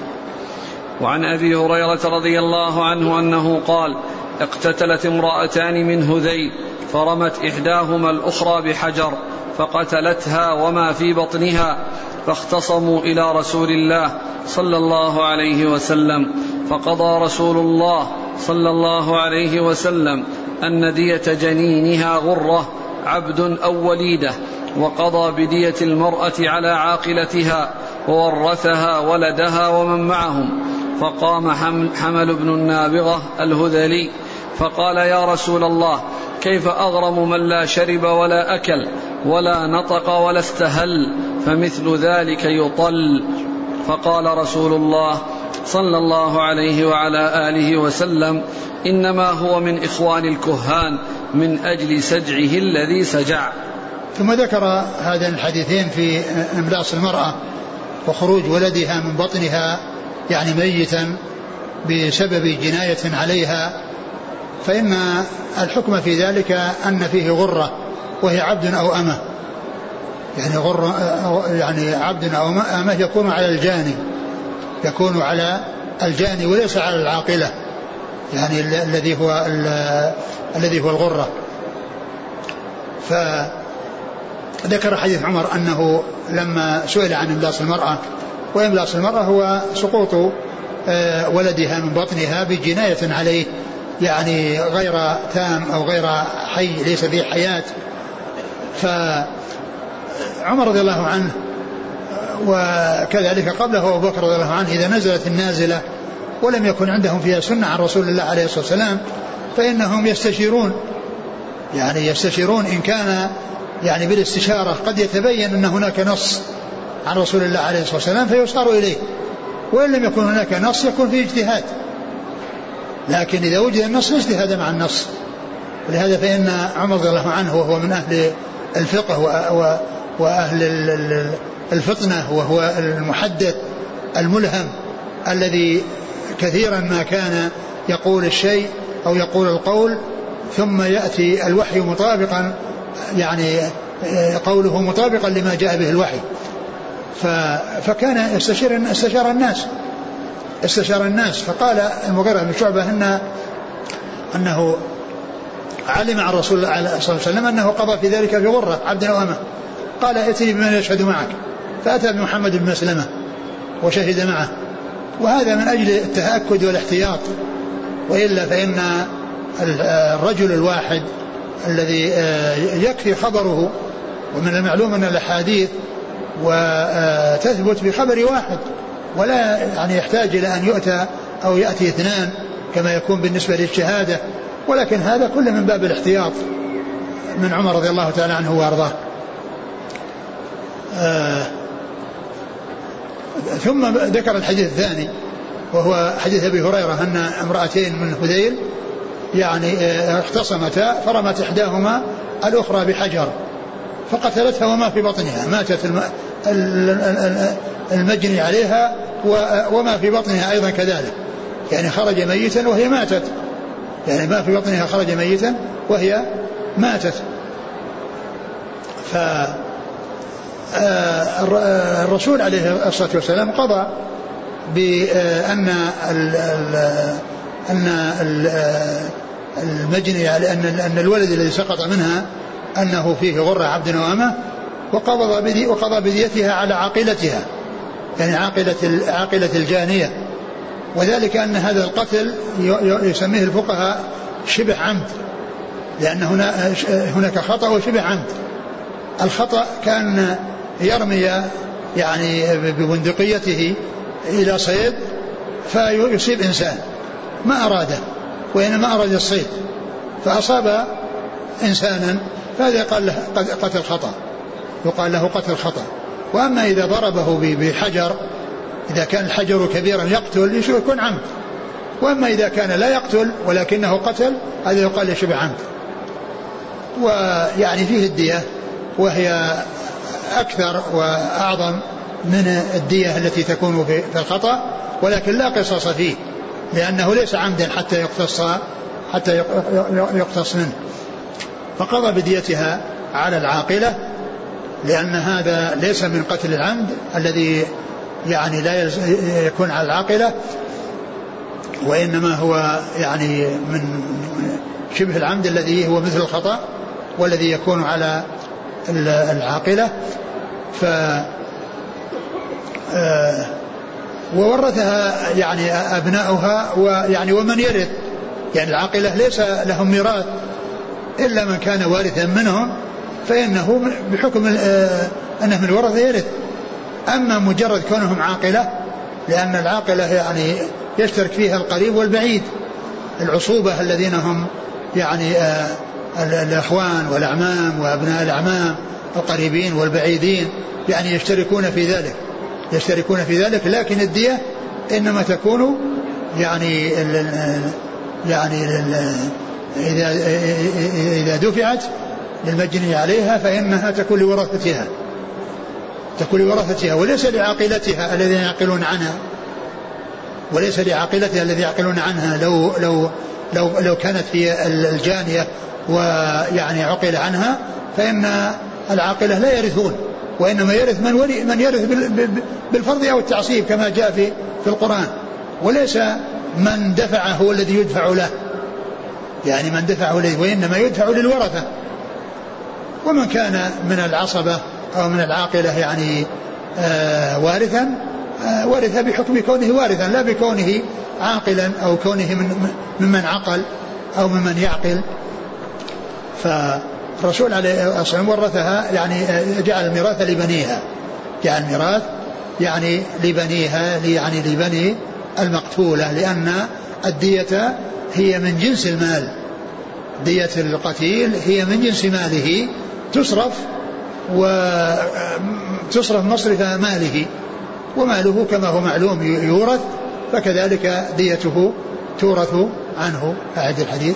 وعن أبي هريرة رضي الله عنه أنه قال اقتتلت امرأتان من هذيل فرمت إحداهما الأخرى بحجر فقتلتها وما في بطنها فاختصموا إلى رسول الله صلى الله عليه وسلم. فقضى رسول الله صلى الله عليه وسلم أن دية جنينها غرة عبد أو وليدة وقضى بدية المرأة على عاقلتها وورثها ولدها ومن معهم. فقام حمل بن النابغة الهذلي فقال يا رسول الله كيف أغرم من لا شرب ولا أكل ولا نطق ولا استهل فمثل ذلك يطل؟ فقال رسول الله صلى الله عليه وعلى آله وسلم إنما هو من إخوان الكهان من أجل سجعه الذي سجع. ثم ذكر هذين الحديثين في إملاص المرأة وخروج ولدها من بطنها يعني ميتا بسبب جناية عليها فإن الحكم في ذلك أن فيه غرة وهي عبد أو أمة. يعني غر يعني عبد أو أمة يكون على الجاني يكون على الجاني وليس على العاقلة. يعني الذي هو الذي هو الغرة. فذكر حديث عمر أنه لما سئل عن إملاص المرأة وإملاص المرأة هو سقوط آه، ولدها من بطنها بجناية عليه. يعني غير تام أو غير حي ليس فيه حياة. فعمر رضي الله عنه وكذلك قبله أبو بكر رضي الله عنه إذا نزلت النازلة ولم يكن عندهم فيها سنة عن رسول الله عليه الصلاة والسلام فإنهم يستشيرون. يعني يستشيرون إن كان يعني بالاستشارة قد يتبين أن هناك نص عن رسول الله عليه الصلاة والسلام فيشار إليه. وإن لم يكن هناك نص يكون فيه اجتهاد. لكن إذا وجد النص اجتهاد مع النص. ولهذا فإن عمر رضي الله عنه وهو من أهل الفقه وأهل الفطنة وهو المحدث الملهم الذي كثيرا ما كان يقول الشيء أو يقول القول ثم يأتي الوحي مطابقا يعني قوله مطابقا لما جاء به الوحي. فكان يستشير استشار الناس. استشار الناس. فقال المغيرة بن شعبة أن أنه علم عن رسول الله صلى الله عليه وسلم أنه قضى في ذلك في غرة عبد وأمه قال ائتني بمن يشهد معك. فأتى بمحمد بن مسلمة وشهد معه. وهذا من أجل التأكد والاحتياط. وإلا فإن الرجل الواحد الذي آه، يكفي خبره ومن المعلوم أن الأحاديث وتثبت بخبر واحد ولا يعني يحتاج إلى أن يؤتى أو يأتي اثنان كما يكون بالنسبة للشهادة. ولكن هذا كله من باب الاحتياط من عمر رضي الله تعالى عنه وأرضاه. آه ثم ذكر الحديث الثاني وهو حديث أبي هريرة أن امرأتين من هذيل يعني آه، اختصمتا فرمت إحداهما الأخرى بحجر فقتلتها وما في بطنها ماتت المجني عليها وما في بطنها أيضا كذلك. يعني خرج ميتا وهي ماتت. يعني ما في بطنها خرج ميتا وهي ماتت. ف آه، الرسول عليه الصلاة والسلام قضى بأن أن المجني يعني أن أن الولد الذي سقط منها أنه فيه غرة عبد وأمة وقضى وقضى بديتها على عاقلتها. يعني عاقلة عاقلة الجانية. وذلك أن هذا القتل يسميه الفقهاء شبه عمد. لأن هنا هناك خطأ وشبه عمد. الخطأ كان يرمي يعني ببندقيته إلى صيد فيصيب إنسان. ما أراده وإنما أراد الصيد. فأصاب إنسانا فهذا يقال له قتل خطأ. يقال له قتل خطأ. وأما إذا ضربه بحجر إذا كان الحجر كبيرا يقتل يكون عمد. وأما إذا كان لا يقتل ولكنه قتل هذا يقال له شبه عمد. ويعني فيه الدية وهي أكثر وأعظم من الدية التي تكون في الخطأ ولكن لا قصص فيه لأنه ليس عمدا حتى يقتص حتى يقتص منه. فقضى بديتها على العاقلة لأن هذا ليس من قتل العمد الذي يعني لا يكون على العاقلة وإنما هو يعني من شبه العمد الذي هو مثل الخطأ والذي يكون على العاقلة. ف آه، وورثها يعني أبناؤها ويعني ومن يرث. يعني العاقلة ليس لهم ميراث إلا من كان وارثا منهم. فإنه بحكم أنه من الورثة يرث أما مجرد كونهم عاقلة لأن العاقلة يعني يشترك فيها القريب والبعيد. العصوبة الذين هم يعني آه الأخوان والأعمام وأبناء الأعمام القريبين والبعيدين يعني يشتركون في ذلك. يشتركون في ذلك لكن الدية إنما تكون يعني يعني إذا إذا دفعت للمجني عليها فإنها تكون لورثتها. تكون لورثتها وليس لعاقلتها الذين يعقلون عنها. وليس لعاقلتها الذي يعقلون عنها. لو لو لو لو كانت هي الجانية ويعني عقل عنها فإن العاقلة لا يرثون. وإنما يرث من ولي من يرث بالفرض أو التعصيب كما جاء في في القرآن. وليس من دفع هو الذي يدفع له. يعني من دفعه إليه وإنما يدفع للورثة. ومن كان من العصبة أو من العاقلة يعني آه وارثا آه ورث بحكم كونه وارثا لا بكونه عاقلا أو كونه من ممن عقل أو ممن يعقل. فالرسول عليه الصلاة ورثها يعني آه، جعل الميراث لبنيها. جعل الميراث يعني لبنيها يعني لبني المقتولة لأن الدية هي من جنس المال. دية القتيل هي من جنس ماله. تصرف وتصرف مصرف ماله وماله كما هو معلوم يورث فكذلك ديته تورث عنه أعد الحديث.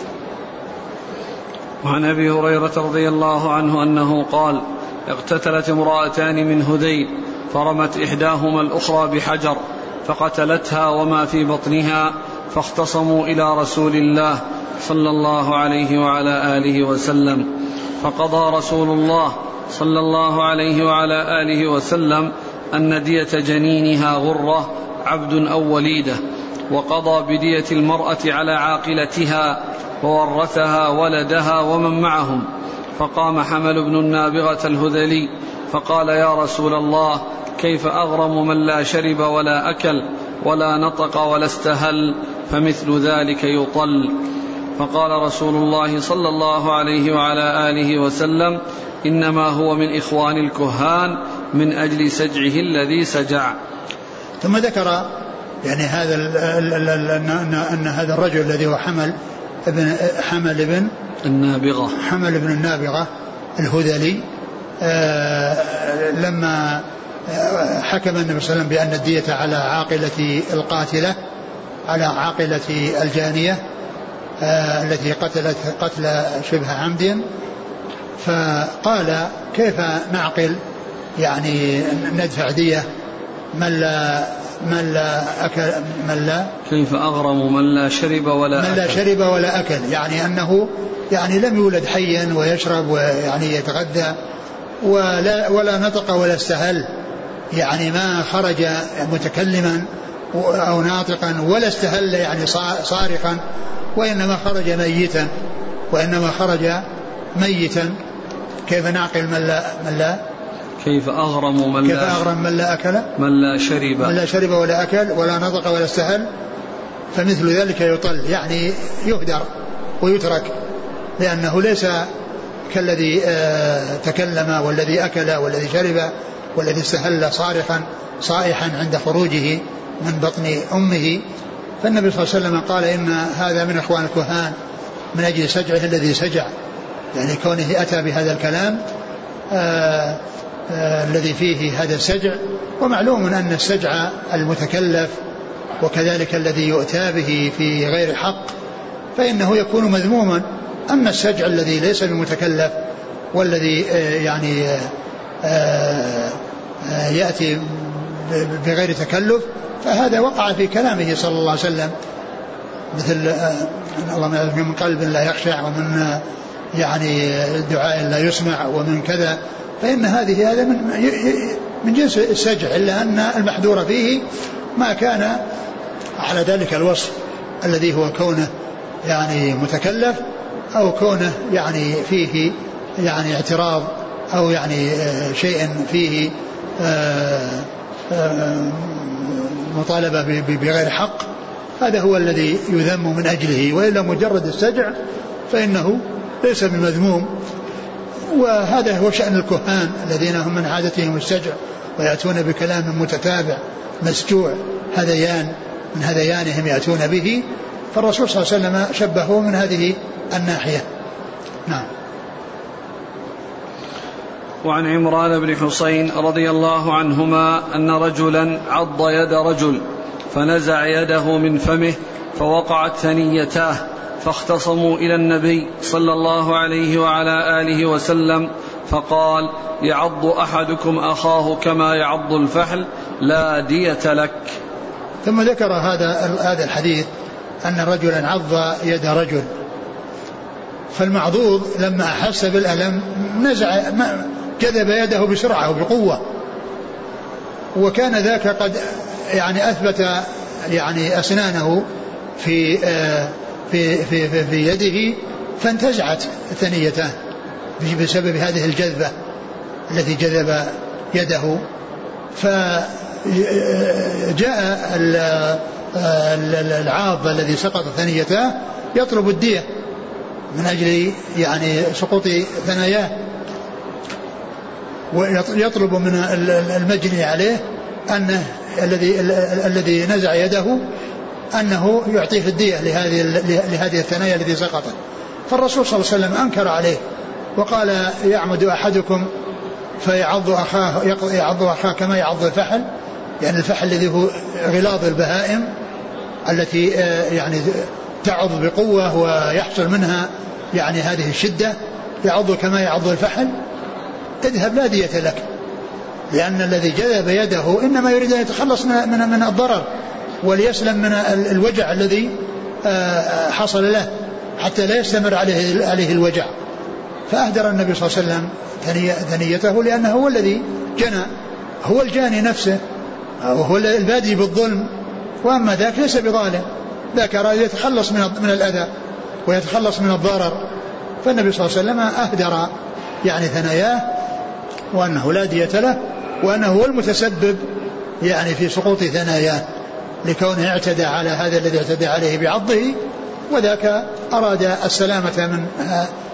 وعن أبي هريرة رضي الله عنه أنه قال اقتتلت امرأتان من هذيل فرمت إحداهما الأخرى بحجر فقتلتها وما في بطنها فاختصموا إلى رسول الله صلى الله عليه وعلى آله وسلم. فقضى رسول الله صلى الله عليه وعلى آله وسلم أن دية جنينها غرة عبد أو وليدة وقضى بدية المرأة على عاقلتها وورثها ولدها ومن معهم. فقام حمل بن النابغة الهذلي فقال يا رسول الله كيف أغرم من لا شرب ولا أكل ولا نطق ولا استهل فمثل ذلك يطل فقال رسول الله صلى الله عليه وعلى آله وسلم إنما هو من إخوان الكهان من أجل سجعه الذي سجع. ثم ذكر يعني هذا ان هذا الرجل الذي هو حمل ابن حمل ابن النابغة. حمل ابن النابغة الهذلي آه لما حكم النبي صلى الله عليه وسلم بأن الدية على عاقلة القاتلة على عاقلة الجانية آه التي قتلت قتل شبه عمد. فقال كيف نعقل؟ يعني ندفع دية من لا من لا أكل من لا. كيف أغرم من لا شرب ولا من لا شرب ولا أكل. يعني أنه يعني لم يولد حيا ويشرب ويعني يتغذى ولا ولا نطق ولا استهل. يعني ما خرج متكلما. أو ناطقا ولا استهل يعني صارخا وإنما خرج ميتا وإنما خرج ميتا. كيف نعقل من لا من لا؟ كيف أغرم من كيف لا أغرم من لا أكل؟ من لا شرب. من لا شرب ولا أكل ولا نطق ولا استهل. فمثل ذلك يطل يعني يهدر ويترك لأنه ليس كالذي آه، تكلم والذي أكل والذي شرب والذي استهل صارخا صائحا عند خروجه. من بطن أمه فالنبي صلى الله عليه وسلم قال إن هذا من إخوان الكهان من أجل سجعه الذي سجع يعني كونه أتى بهذا الكلام آآ آه، آآ آه، الذي فيه هذا السجع ومعلوم أن السجع المتكلف وكذلك الذي يؤتى به في غير حق فإنه يكون مذموما. أما السجع الذي ليس بمتكلف والذي آه، يعني يأتي بغير تكلف فهذا وقع في كلامه صلى الله عليه وسلم. مثل اللهم من قلب لا يخشع ومن يعني دعاء لا يسمع ومن كذا. فإن هذه هذا من من جنس السجع إلا أن المحذور فيه ما كان على ذلك الوصف الذي هو كونه يعني متكلف أو كونه يعني فيه يعني اعتراض أو يعني آه، شيء فيه آه، آه، مطالبة بغير حق هذا هو الذي يذم من أجله وإلا مجرد السجع فإنه ليس بمذموم. وهذا هو شأن الكهان الذين هم من عادتهم السجع ويأتون بكلام متتابع مسجوع هذيان من هذيانهم يأتون به. فالرسول صلى الله عليه وسلم شبهه من هذه الناحية. نعم. وعن عمران بن حسين رضي الله عنهما أن رجلا عض يد رجل فنزع يده من فمه فوقعت ثنيتاه فاختصموا إلى النبي صلى الله عليه وعلى آله وسلم فقال يعض أحدكم أخاه كما يعض الفحل لا دية لك. ثم ذكر هذا هذا الحديث أن رجلا عض يد رجل فالمعضوض لما أحس بالألم نزع جذب يده بسرعة وبقوة. وكان ذاك قد يعني أثبت يعني أسنانه في في في في, في يده فانتزعت ثنيتان بسبب هذه الجذبة التي جذب يده. فجاء العاض الذي سقط ثنيته يطلب الدية من أجل يعني سقوط ثناياه. ويطلب من المجني عليه أنه الذي الذي نزع يده أنه يعطيه الدية لهذه لهذه الثنايا التي سقطت. فالرسول صلى الله عليه وسلم أنكر عليه وقال يعمد أحدكم فيعض أخاه يعض أخاه كما يعض الفحل يعني الفحل الذي هو غلاظ البهائم التي آه، يعني تعض بقوة ويحصل منها يعني هذه الشدة يعض كما يعض الفحل. اذهب لا دية لك. لأن الذي جذب يده إنما يريد أن يتخلص من, من, الضرر وليسلم من الوجع الذي آه، حصل له حتى لا يستمر عليه عليه الوجع. فأهدر النبي صلى الله عليه وسلم ثنيته لأنه هو الذي جنى هو الجاني نفسه وهو البادي بالظلم. وأما ذاك ليس بظالم ذاك أراد يتخلص من من الأذى ويتخلص من الضرر. فالنبي صلى الله عليه وسلم أهدر يعني ثناياه وأنه لا دية له وأنه هو المتسبب يعني في سقوط ثناياه لكونه اعتدى على هذا الذي اعتدى عليه بعضه وذاك أراد السلامة من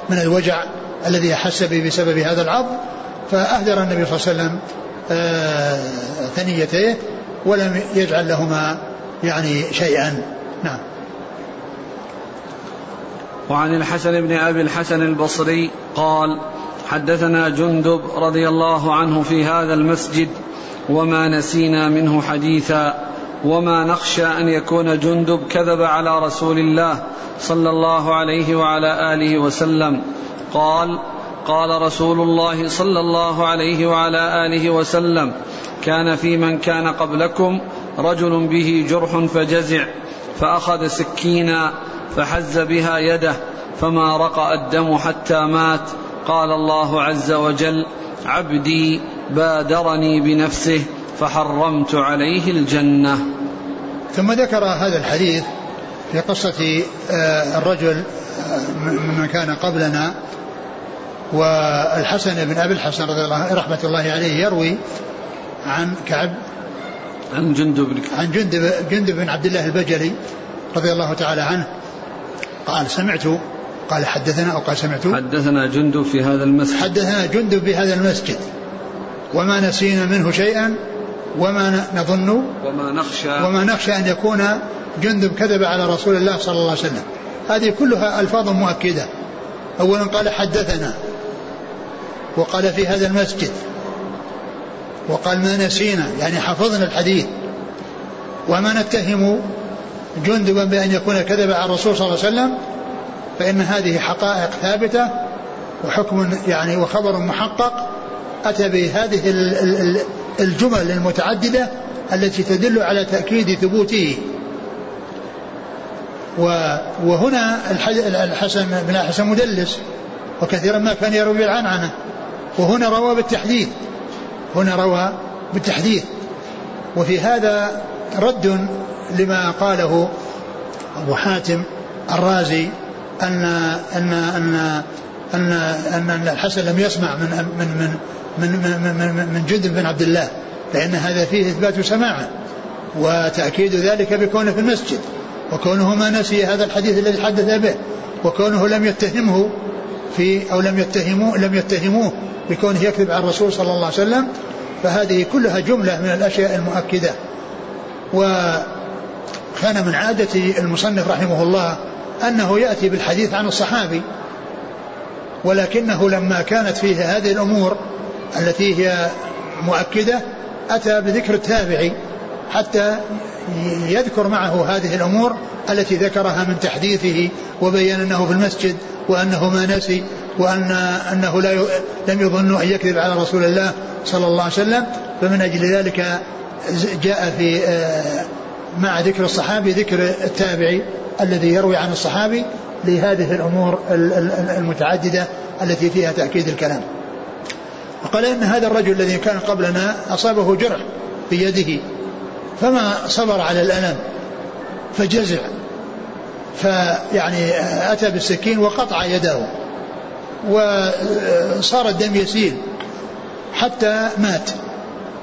من الوجع الذي أحس به بسبب هذا العض فأهدر النبي صلى الله عليه وسلم آه، ثنيتيه ولم يجعل لهما يعني شيئا. نعم. وعن الحسن بن أبي الحسن البصري قال حدثنا جندب رضي الله عنه في هذا المسجد وما نسينا منه حديثا وما نخشى أن يكون جندب كذب على رسول الله صلى الله عليه وعلى آله وسلم. قال قال رسول الله صلى الله عليه وعلى آله وسلم كان في من كان قبلكم رجل به جرح فجزع فأخذ سكينا فحز بها يده فما رقا الدم حتى مات قال الله عز وجل عبدي بادرني بنفسه فحرمت عليه الجنة. ثم ذكر هذا الحديث في قصة آه، الرجل آه، ممن كان قبلنا والحسن بن أبي الحسن رضي الله رحمة الله عليه يروي عن كعب عن جندب عن جندب جندب بن عبد الله البجلي رضي الله تعالى عنه. قال سمعت قال حدثنا أو قال سمعت حدثنا جندب في هذا المسجد. حدثنا جندب في هذا المسجد. وما نسينا منه شيئا وما نظن وما نخشى. وما نخشى أن يكون جندب كذب على رسول الله صلى الله عليه وسلم. هذه كلها ألفاظ مؤكدة. اولا قال حدثنا. وقال في هذا المسجد. وقال ما نسينا يعني حفظنا الحديث. وما نتهم جندبا بأن يكون كذب على الرسول صلى الله عليه وسلم فإن هذه حقائق ثابتة وحكم يعني وخبر محقق أتى بهذه الجمل المتعددة التي تدل على تأكيد ثبوته. وهنا الحسن بن الحسن مدلس وكثيرا ما كان يروي بالعنعنة وهنا روى بالتحديث. هنا روى بالتحديث. وفي هذا رد لما قاله أبو حاتم الرازي أن أن أن أن أن, الحسن لم يسمع من من من من من, من, جند بن عبد الله لأن هذا فيه إثبات سماعه وتأكيد ذلك بكونه في المسجد وكونه ما نسي هذا الحديث الذي حدث به وكونه لم يتهمه في أو لم يتهموه لم يتهموه بكونه يكذب على الرسول صلى الله عليه وسلم فهذه كلها جملة من الأشياء المؤكدة. وكان من عادة المصنف رحمه الله أنه يأتي بالحديث عن الصحابي ولكنه لما كانت فيه هذه الأمور التي هي مؤكدة أتى بذكر التابعي حتى يذكر معه هذه الأمور التي ذكرها من تحديثه وبين أنه في المسجد وأنه ما نسي وأن أنه لا لم يظن أن يكذب على رسول الله صلى الله عليه وسلم. فمن أجل ذلك جاء في آه، مع ذكر الصحابي ذكر التابعي الذي يروي عن الصحابي لهذه الأمور المتعددة التي فيها تأكيد الكلام. وقال إن هذا الرجل الذي كان قبلنا أصابه جرح في يده فما صبر على الألم فجزع فيعني أتى بالسكين وقطع يده وصار الدم يسيل حتى مات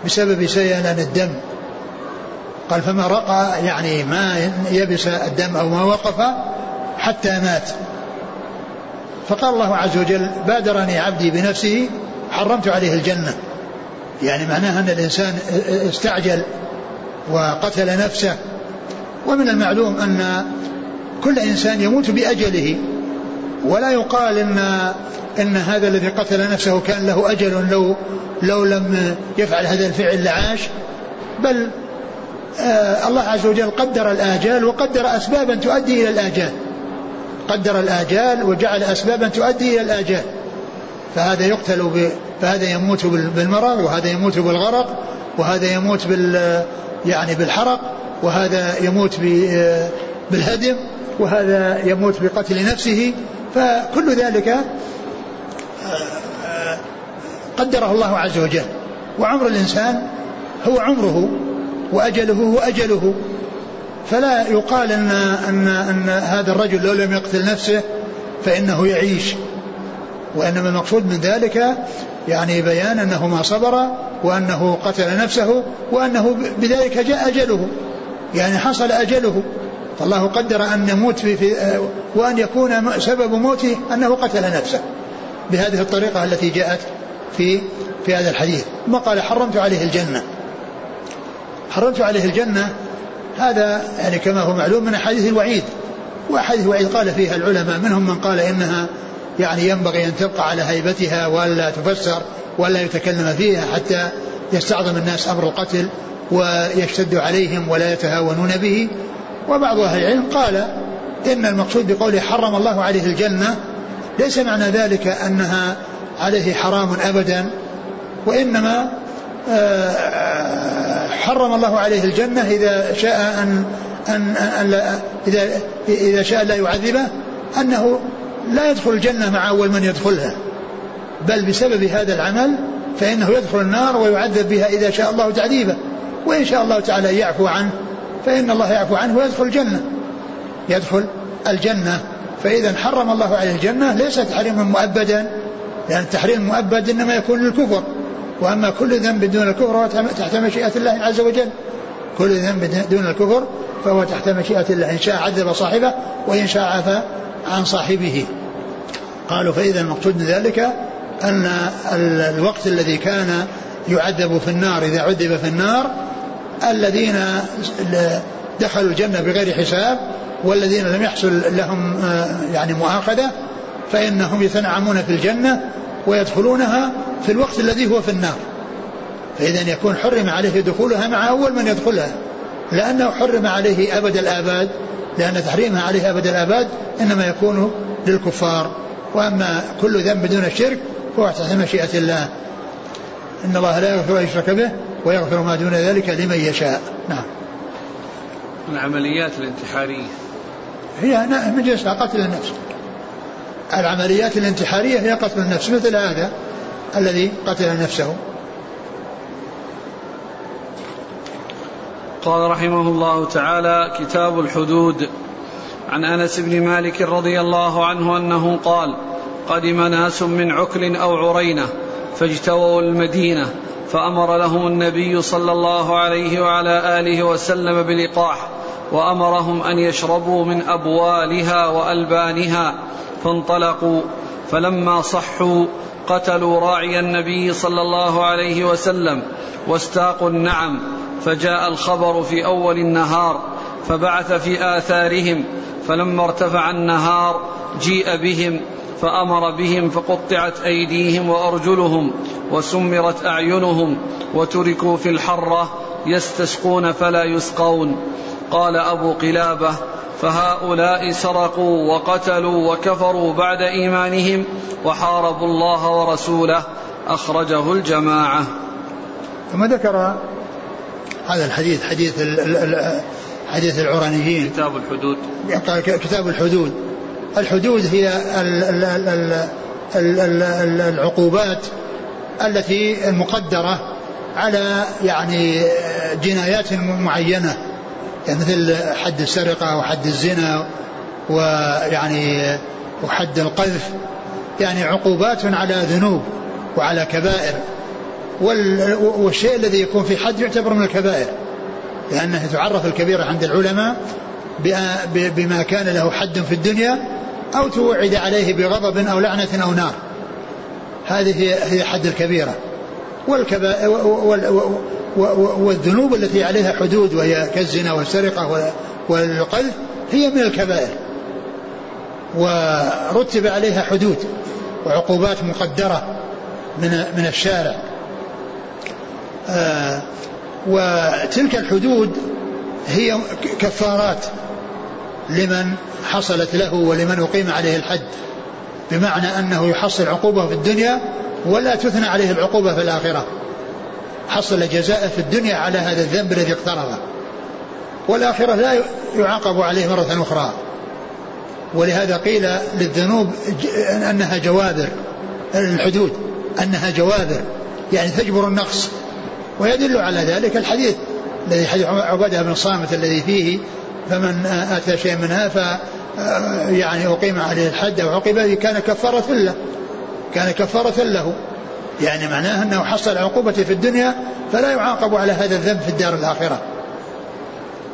بسبب سيلان الدم. قال فما رقى يعني ما يبس الدم أو ما وقف حتى مات. فقال الله عز وجل بادرني عبدي بنفسه حرمت عليه الجنة. يعني معناها أن الإنسان استعجل وقتل نفسه. ومن المعلوم أن كل إنسان يموت بأجله. ولا يقال إن إن هذا الذي قتل نفسه كان له أجل لو لو لم يفعل هذا الفعل لعاش. بل الله عز وجل قدر الآجال وقدر أسبابا تؤدي إلى الآجال. قدر الآجال وجعل أسبابا تؤدي إلى الآجال. فهذا يقتل ب... فهذا يموت بالمرض وهذا يموت بالغرق وهذا يموت بال يعني بالحرق وهذا يموت بالهدم وهذا يموت بقتل نفسه. فكل ذلك قدره الله عز وجل. وعمر الإنسان هو عمره وأجله هو أجله فلا يقال أن, أن, أن هذا الرجل لو لم يقتل نفسه فإنه يعيش. وإنما المقصود من ذلك يعني بيان أنه ما صبر وأنه قتل نفسه وأنه بذلك جاء أجله. يعني حصل أجله. فالله قدر أن يموت في, في وأن يكون سبب موته أنه قتل نفسه. بهذه الطريقة التي جاءت في في هذا الحديث. ثم قال حرمت عليه الجنة. حرمت عليه الجنة؟ هذا يعني كما هو معلوم من أحاديث الوعيد. وأحاديث الوعيد قال فيها العلماء منهم من قال إنها يعني ينبغي أن تبقى على هيبتها ولا تفسر ولا يتكلم فيها حتى يستعظم الناس أمر القتل ويشتد عليهم ولا يتهاونون به. وبعض أهل العلم قال إن المقصود بقوله حرم الله عليه الجنة ليس معنى ذلك أنها عليه حرام أبدا وإنما آه، حرم الله عليه الجنة إذا شاء أن أن, أن لا إذا إذا شاء لا يعذبه أنه لا يدخل الجنة مع أول من يدخلها. بل بسبب هذا العمل فإنه يدخل النار ويعذب بها إذا شاء الله تعذيبه. وإن شاء الله تعالى يعفو عنه فإن الله يعفو عنه ويدخل الجنة. يدخل الجنة. فإذا حرم الله عليه الجنة ليس تحريما مؤبدا لأن التحريم المؤبد إنما يكون للكفر. وأما كل ذنب دون الكفر تحت مشيئة الله عز وجل. كل ذنب دون الكفر فهو تحت مشيئة الله. إن شاء عذب صاحبه وإن شاء عفى عن صاحبه. قالوا فإذا المقصود من ذلك أن الوقت الذي كان يعذب في النار إذا عذب في النار الذين دخلوا الجنة بغير حساب والذين لم يحصل لهم آه، يعني مؤاخذة فإنهم يتنعمون في الجنة ويدخلونها في الوقت الذي هو في النار. فإذا يكون حرم عليه دخولها مع أول من يدخلها. لأنه حرم عليه أبد الآباد لأن تحريمها عليه أبد الآباد إنما يكون للكفار. وأما كل ذنب دون الشرك فهو تحت مشيئة الله. إن الله لا يغفر أن يشرك به ويغفر ما دون ذلك لمن يشاء. نعم. العمليات الانتحارية. هي من جنسها قتل النفس. العمليات الانتحارية هي قتل النفس مثل هذا الذي قتل نفسه. قال رحمه الله تعالى كتاب الحدود. عن أنس بن مالك رضي الله عنه أنه قال قدم ناس من عكل أو عرينة فاجتووا المدينة فأمر لهم النبي صلى الله عليه وعلى آله وسلم بلقاح وأمرهم أن يشربوا من أبوالها وألبانها فانطلقوا فلما صحوا قتلوا راعي النبي صلى الله عليه وسلم واستاقوا النعم فجاء الخبر في أول النهار فبعث في آثارهم فلما ارتفع النهار جيء بهم فأمر بهم فقطعت أيديهم وأرجلهم وسمرت أعينهم وتركوا في الحرة يستسقون فلا يسقون. قال أبو قلابة فهؤلاء سرقوا وقتلوا وكفروا بعد إيمانهم وحاربوا الله ورسوله. أخرجه الجماعة. ثم ذكر هذا الحديث حديث حديث العرانيين. كتاب الحدود. كتاب الحدود. الحدود هي العقوبات التي المقدرة على يعني جنايات معينة. يعني مثل حد السرقة وحد الزنا ويعني وحد القذف يعني عقوبات على ذنوب وعلى كبائر. والشيء الذي يكون في حد يعتبر من الكبائر لأنه تعرف الكبيرة عند العلماء بما كان له حد في الدنيا أو توعد عليه بغضب أو لعنة أو نار. هذه هي حد الكبيرة. والكبائر والذنوب التي عليها حدود وهي كالزنا والسرقة والقذف هي من الكبائر. ورتب عليها حدود وعقوبات مقدرة من من الشارع. آه وتلك الحدود هي كفارات لمن حصلت له ولمن أقيم عليه الحد بمعنى أنه يحصل عقوبة في الدنيا ولا تثنى عليه العقوبة في الآخرة. حصل جزاء في الدنيا على هذا الذنب الذي اقتربه والآخرة لا يعاقب عليه مرة أخرى. ولهذا قيل للذنوب أنها جوابر الحدود أنها جوابر. يعني تجبر النقص. ويدل على ذلك الحديث الذي حديث عبادة بن صامت الذي فيه فمن أتى شيء منها ف يعني أقيم عليه الحد أو عقب كان كفارة له. كان كفارة له. يعني معناه أنه حصل عقوبته في الدنيا فلا يعاقب على هذا الذنب في الدار الآخرة.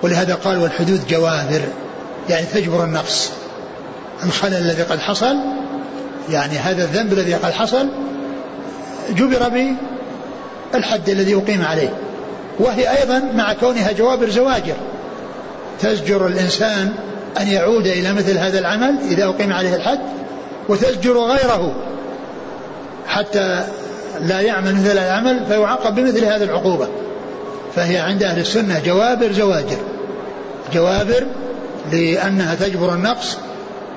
ولهذا قال والحدود جواهر يعني تجبر النقص الخلل الذي قد حصل يعني هذا الذنب الذي قد حصل جبر بالحد الذي أقيم عليه. وهي أيضا مع كونها جوابر زواجر. تزجر الإنسان أن يعود إلى مثل هذا العمل إذا أقيم عليه الحد وتزجر غيره حتى لا يعمل مثل العمل فيعاقب بمثل هذه العقوبة. فهي عند أهل السنة جوابر زواجر. جوابر لأنها تجبر النقص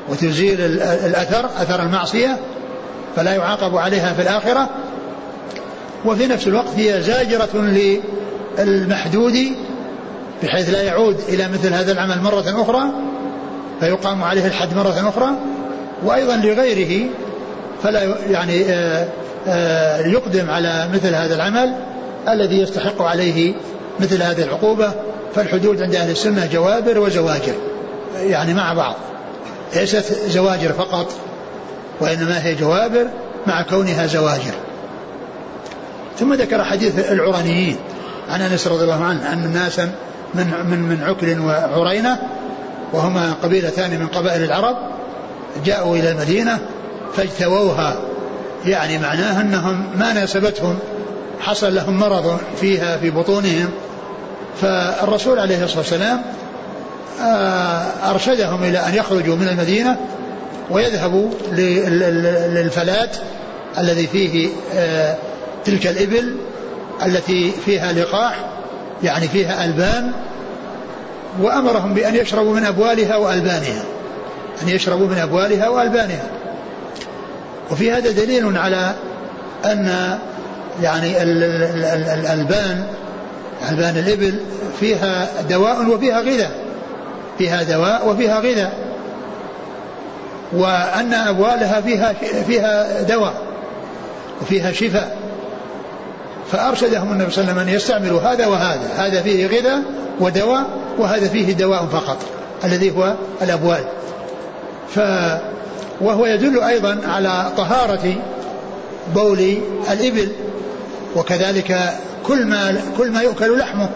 وتزيل الأثر أثر المعصية فلا يعاقب عليها في الآخرة. وفي نفس الوقت هي زاجرة للمحدود بحيث لا يعود إلى مثل هذا العمل مرة أخرى فيقام عليه الحد مرة أخرى. وأيضا لغيره فلا يعني آه، يقدم على مثل هذا العمل الذي يستحق عليه مثل هذه العقوبة فالحدود عند أهل السنة جوابر وزواجر يعني مع بعض ليست زواجر فقط وإنما هي جوابر مع كونها زواجر. ثم ذكر حديث العرانيين عن أنس رضي الله عنه أن ناسا من من من عكل وعرينة وهما قبيلتان من قبائل العرب جاءوا إلى المدينة فاجتووها يعني معناه أنهم ما ناسبتهم حصل لهم مرض فيها في بطونهم. فالرسول عليه الصلاة والسلام آه، أرشدهم إلى أن يخرجوا من المدينة ويذهبوا للفلات الذي فيه آه، تلك الإبل التي فيها لقاح يعني فيها ألبان وأمرهم بأن يشربوا من أبوالها وألبانها أن يشربوا من أبوالها وألبانها. وفي هذا دليل على أن يعني الألبان ألبان الإبل فيها دواء وفيها غذاء. فيها دواء وفيها غذاء. وأن أبوالها فيها فيها دواء وفيها شفاء. فأرشدهم النبي صلى الله عليه وسلم أن يستعملوا هذا وهذا. هذا فيه غذاء ودواء وهذا فيه دواء فقط الذي هو الأبوال ف وهو يدل أيضا على طهارة بول الإبل وكذلك كل ما كل ما يؤكل لحمه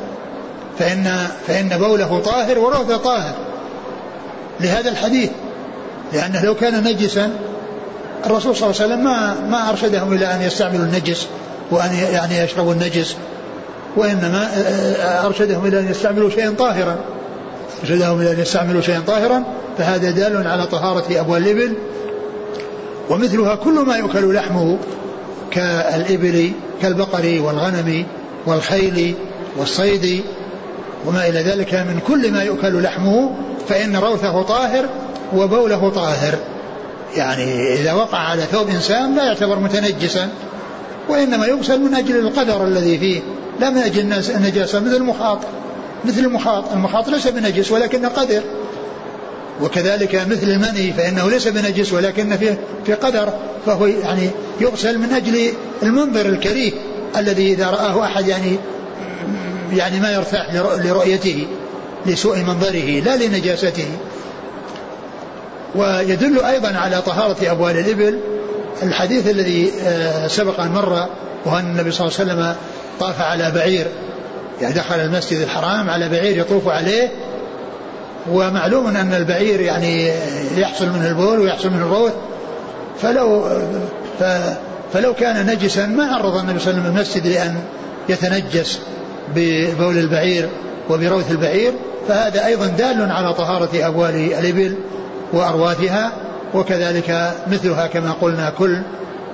فإن فإن بوله طاهر وروثه طاهر لهذا الحديث لأنه لو كان نجسا الرسول صلى الله عليه وسلم ما ما أرشدهم إلى أن يستعملوا النجس وأن يعني يشربوا النجس وإنما أرشدهم إلى أن يستعملوا شيئا طاهرا. ارشدهم إلى ان يستعملوا شيئا طاهرا فهذا دال على طهارة ابوال الإبل. ومثلها كل ما يؤكل لحمه كالإبل كالبقر والغنم والخيل والصيد وما إلى ذلك. من كل ما يؤكل لحمه فإن روثه طاهر وبوله طاهر. يعني إذا وقع على ثوب إنسان لا يعتبر متنجسا وإنما يغسل من أجل القدر الذي فيه لا من أجل النجاسة مثل المخاط. مثل المخاط المخاط ليس بنجس ولكنه قدر. وكذلك مثل المني فإنه ليس بنجس ولكن فيه في قدر. فهو يعني يغسل من أجل المنظر الكريه الذي إذا رآه أحد يعني يعني ما يرتاح لرؤيته لسوء منظره لا لنجاسته. ويدل أيضا على طهارة أبوال الإبل. الحديث الذي آه، سبق أن مر وهو أن النبي صلى الله عليه وسلم طاف على بعير. يعني دخل المسجد الحرام على بعير يطوف عليه ومعلوم أن البعير يعني يحصل منه البول ويحصل منه الروث فلو فلو كان نجسا ما عرض النبي صلى الله عليه وسلم المسجد لأن يتنجس ببول البعير وبروث البعير فهذا أيضا دال على طهارة أبوال الإبل وأرواثها وكذلك مثلها كما قلنا كل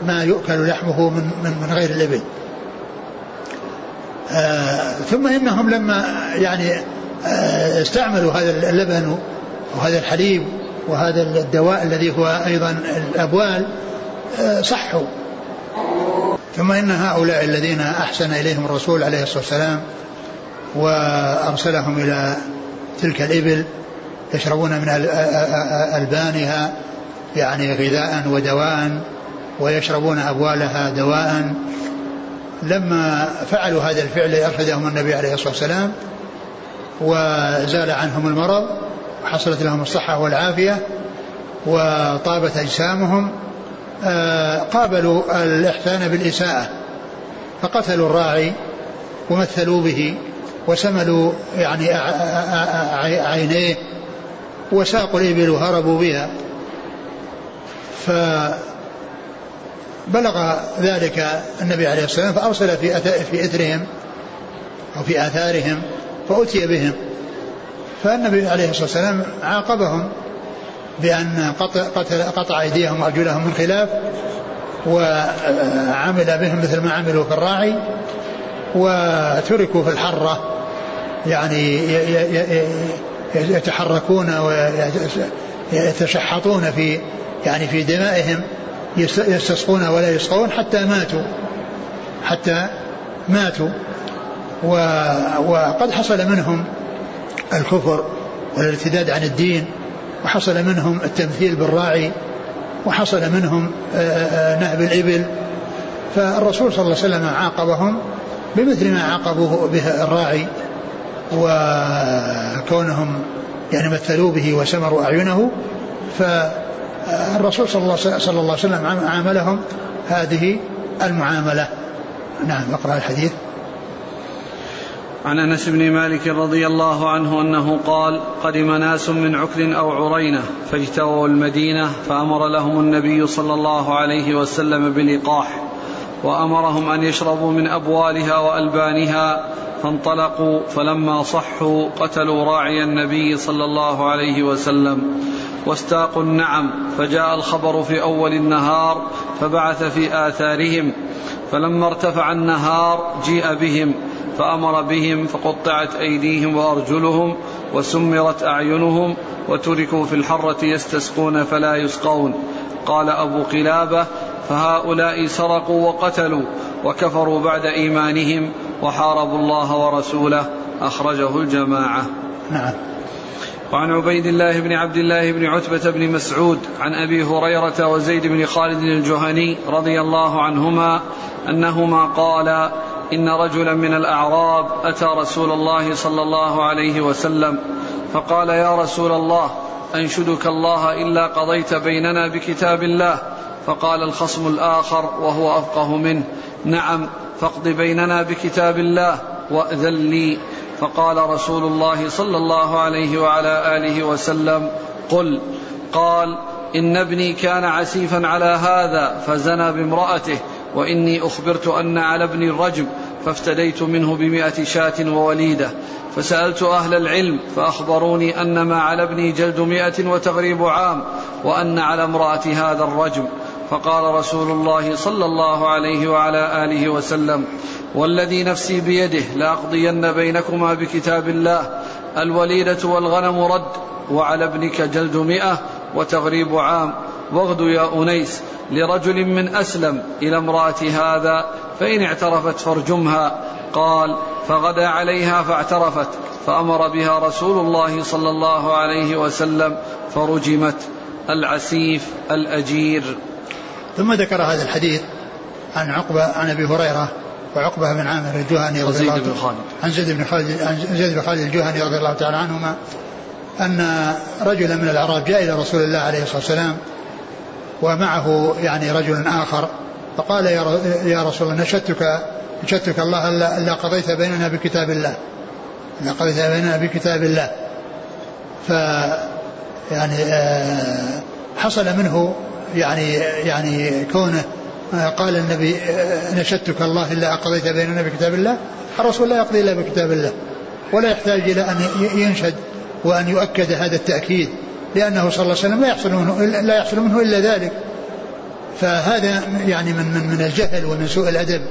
ما يؤكل لحمه من, من, من غير الإبل. ثم إنهم لما يعني آه استعملوا هذا اللبن وهذا الحليب وهذا الدواء الذي هو أيضا الأبوال آه صحوا. ثم إن هؤلاء الذين أحسن إليهم الرسول عليه الصلاة والسلام وأرسلهم إلى تلك الإبل يشربون من ألبانها يعني غذاء ودواء ويشربون أبوالها دواء. لما فعلوا هذا الفعل أرشدهم النبي عليه الصلاة والسلام وزال عنهم المرض وحصلت لهم الصحة والعافية وطابت أجسامهم آه، قابلوا الإحسان بالإساءة فقتلوا الراعي ومثلوا به وسملوا يعني عينيه وساقوا الإبل وهربوا بها. فبلغ ذلك النبي عليه الصلاة والسلام فأرسل في في إثرهم أو في آثارهم فأتي بهم. فالنبي عليه الصلاة والسلام عاقبهم بأن قطع, قطع, قطع أيديهم وأرجلهم من خلاف وعمل بهم مثل ما عملوا في الراعي وتركوا في الحرة يعني يتحركون ويتشحطون في يعني في دمائهم. يستسقون ولا يسقون حتى ماتوا. حتى ماتوا. وقد حصل منهم الكفر والارتداد عن الدين وحصل منهم التمثيل بالراعي وحصل منهم آه، آه، نهب الإبل. فالرسول صلى الله عليه وسلم عاقبهم بمثل ما عاقبوه به الراعي وكونهم يعني مثلوا به وسمروا أعينه. فالرسول صلى الله, صلى الله عليه وسلم عاملهم هذه المعاملة. نعم اقرأ الحديث. عن أنس بن مالك رضي الله عنه أنه قال قدم ناس من عكر أو عرينة فاجتووا المدينة فأمر لهم النبي صلى الله عليه وسلم بلقاح وأمرهم أن يشربوا من أبوالها وألبانها فانطلقوا فلما صحوا قتلوا راعي النبي صلى الله عليه وسلم. واستاقوا النعم فجاء الخبر في أول النهار فبعث في آثارهم فلما ارتفع النهار جيء بهم فأمر بهم فقطعت أيديهم وأرجلهم وسمرت أعينهم وتركوا في الحرة يستسقون فلا يسقون. قال أبو قلابة فهؤلاء سرقوا وقتلوا وكفروا بعد إيمانهم وحاربوا الله ورسوله أخرجه الجماعة. نعم. وعن عبيد الله بن عبد الله بن عتبة بن مسعود عن أبي هريرة وزيد بن خالد الجهني رضي الله عنهما أنهما قالا إن رجلا من الأعراب أتى رسول الله صلى الله عليه وسلم فقال يا رسول الله أنشدك الله إلا قضيت بيننا بكتاب الله؟ فقال الخصم الآخر وهو أفقه منه. نعم فاقض بيننا بكتاب الله وأذن لي. فقال رسول الله صلى الله عليه وعلى آله وسلم قل قال إن ابني كان عسيفا على هذا فزنى بامرأته وإني أخبرت أن على ابني الرجم فافتديت منه بمئة شاة ووليدة. فسألت أهل العلم فأخبروني أن ما على ابني جلد مئة وتغريب عام وأن على امرأة هذا الرجم. فقال رسول الله صلى الله عليه وعلى آله وسلم والذي نفسي بيده لأقضين بينكما بكتاب الله الوليدة والغنم رد وعلى ابنك جلد مئة وتغريب عام واغد يا أنيس لرجل من أسلم إلى امرأة هذا فإن اعترفت فارجمها. قال فغدا عليها فاعترفت فأمر بها رسول الله صلى الله عليه وسلم فرجمت العسيف الأجير. ثم ذكر هذا الحديث عن عقبة عن أبي هريرة وعقبة بن عامر الجهني رضي الله خالد. عن زيد بن خالد عن زيد بن خالد الجهني رضي الله تعالى عنهما أن رجلا من الأعراب جاء إلى رسول الله عليه الصلاة والسلام ومعه يعني رجل آخر فقال يا رسول الله نشدتك نشدتك الله ألا قضيت بيننا بكتاب الله. ألا قضيت بيننا بكتاب الله. ف يعني آه، حصل منه يعني يعني كونه آه، قال النبي آه، نشدتك الله إلا قضيت بيننا بكتاب الله. الرسول لا يقضي إلا بكتاب الله. ولا يحتاج إلى أن ينشد وأن يؤكد هذا التأكيد. لأنه صلى الله عليه وسلم لا يحصل منه لا يحصل منه إلا ذلك. فهذا يعني من من من الجهل ومن سوء الأدب.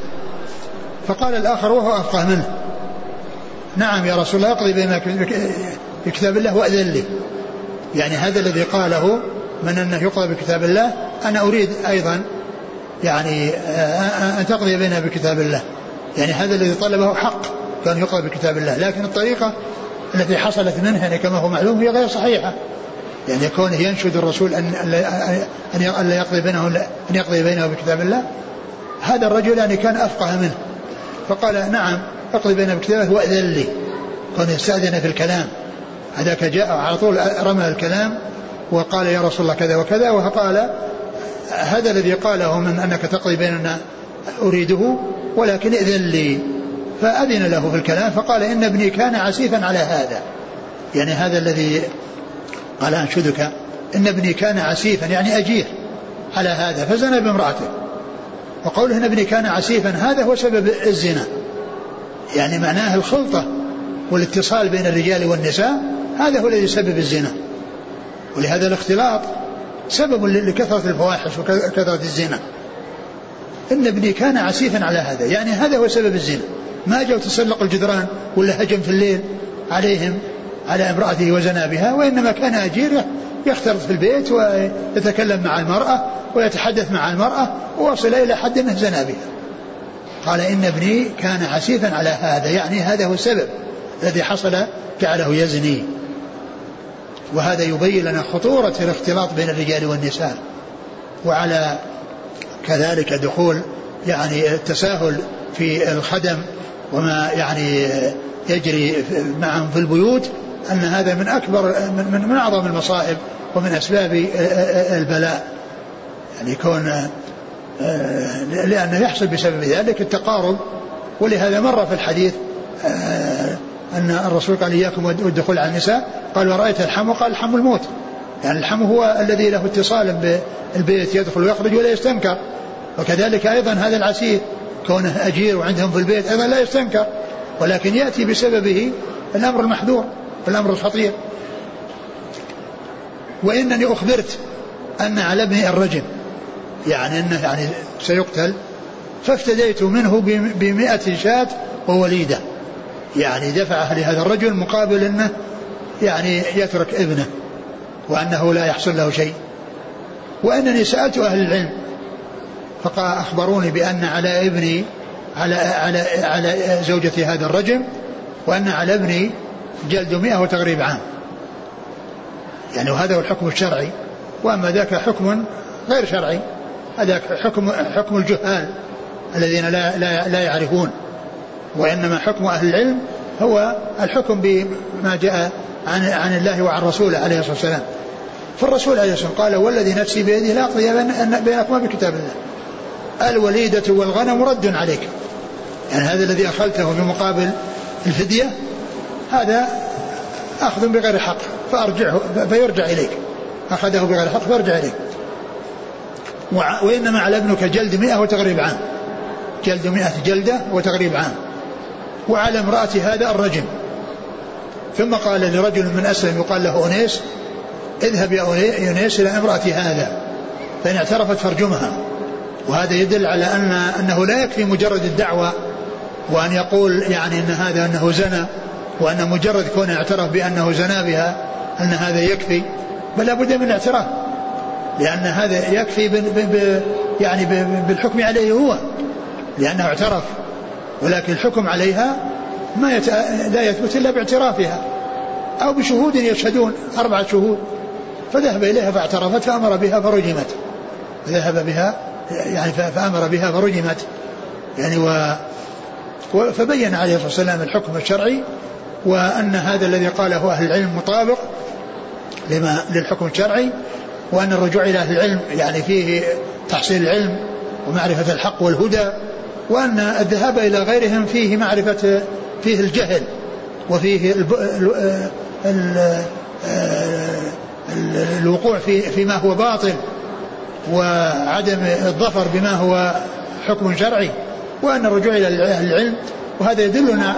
فقال الآخر وهو أفقه منه. نعم يا رسول الله اقضي بينك بكتاب الله وأذن لي. يعني هذا الذي قاله من انه يقضى بكتاب الله أنا أريد أيضا يعني آه، أن تقضي بيننا بكتاب الله. يعني هذا الذي طلبه حق كان يقضى بكتاب الله. لكن الطريقة التي حصلت منه يعني كما هو معلوم هي غير صحيحة. يعني كونه ينشد الرسول أن لا يقضي بينه أن يقضي بينه بكتاب الله هذا الرجل يعني كان أفقه منه. فقال نعم اقضي بينه بكتاب الله وأذن لي. كان يستاذن في الكلام. هذاك جاء على طول رمى الكلام. وقال يا رسول الله كذا وكذا وقال هذا الذي قاله من أنك تقضي بيننا أريده ولكن إذن لي. فأذن له في الكلام فقال إن ابني كان عسيفا على هذا. يعني هذا الذي قال أنشدك إن ابني كان عسيفا يعني أجير على هذا فزنى بامرأته. وقوله إن ابني كان عسيفا هذا هو سبب الزنا. يعني معناه الخلطة والاتصال بين الرجال والنساء هذا هو الذي يسبب الزنا. ولهذا الاختلاط سبب لكثرة الفواحش وكثرة الزنا. إن ابني كان عسيفا على هذا يعني هذا هو سبب الزنا. ما جاء تسلق الجدران ولا هجم في الليل عليهم على امرأته وزنا بها وإنما كان أجير يختلط في البيت ويتكلم مع المرأة ويتحدث مع المرأة ووصل إلى حد أنه زنا بها. قال إن ابني كان عسيفا على هذا يعني هذا هو السبب الذي حصل جعله يزني. وهذا يبين لنا خطورة الاختلاط بين الرجال والنساء. وعلى كذلك دخول يعني التساهل في الخدم وما يعني يجري معهم في البيوت أن هذا من أكبر من, من أعظم المصائب ومن أسباب البلاء. يعني يكون لأنه يحصل بسبب ذلك التقارب ولهذا مر في الحديث أن الرسول قال إياكم والدخول على النساء قال ورأيت الحم قال الحم الموت. يعني الحم هو الذي له اتصال بالبيت يدخل ويخرج ولا يستنكر. وكذلك أيضا هذا العسير كونه أجير وعندهم في البيت أيضا لا يستنكر. ولكن يأتي بسببه الأمر المحذور الأمر الخطير. وإنني أخبرت أن على ابني الرجم. يعني أنه يعني سيقتل. فافتديت منه بمئة شاة ووليدة. يعني دفعها لهذا الرجل مقابل أنه يعني يترك ابنه وأنه لا يحصل له شيء. وأنني سألت أهل العلم فقال اخبروني بأن على ابني على على على زوجة هذا الرجل وأن على ابني جلد مئة وتغريب عام. يعني وهذا هو الحكم الشرعي. وأما ذاك حكم غير شرعي هذاك حكم حكم الجهال الذين لا لا, لا يعرفون. وإنما حكم أهل العلم هو الحكم بما جاء عن عن الله وعن رسوله عليه الصلاة والسلام. فالرسول عليه الصلاة والسلام قال والذي نفسي بيده لا أقضي بينكما بكتاب الله. الوليدة والغنم رد عليك. يعني هذا الذي أخذته بمقابل الفدية هذا أخذ بغير حق فأرجعه فيرجع إليك. أخذه بغير حق فارجع إليه وإنما على ابنك جلد مئة وتغريب عام. جلد مئة جلدة وتغريب عام. وعلى امرأة هذا الرجم ثم قال لرجل من أسلم يقال له أنيس اذهب يا أنيس إلى امرأة هذا فإن اعترفت فارجمها. وهذا يدل على أن أنه لا يكفي مجرد الدعوة وأن يقول يعني أن هذا أنه زنى وأن مجرد كونه اعترف بأنه زنى بها أن هذا يكفي. بل لابد من الاعتراف لأن هذا يكفي يعني بالحكم عليه هو لأنه اعترف. ولكن الحكم عليها ما يت... لا يثبت إلا باعترافها. أو بشهود يشهدون أربعة شهود. فذهب إليها فاعترفت فأمر بها فرجمت. ذهب بها يعني فأمر بها فرجمت. يعني و فبين عليه الصلاة والسلام الحكم الشرعي وأن هذا الذي قاله أهل العلم مطابق لما للحكم الشرعي وأن الرجوع إلى أهل العلم يعني فيه تحصيل العلم ومعرفة الحق والهدى وأن الذهاب إلى غيرهم فيه معرفة فيه الجهل وفيه الب... ال... ال... الوقوع في فيما هو باطل وعدم الظفر بما هو حكم شرعي وأن الرجوع إلى العلم وهذا يدلنا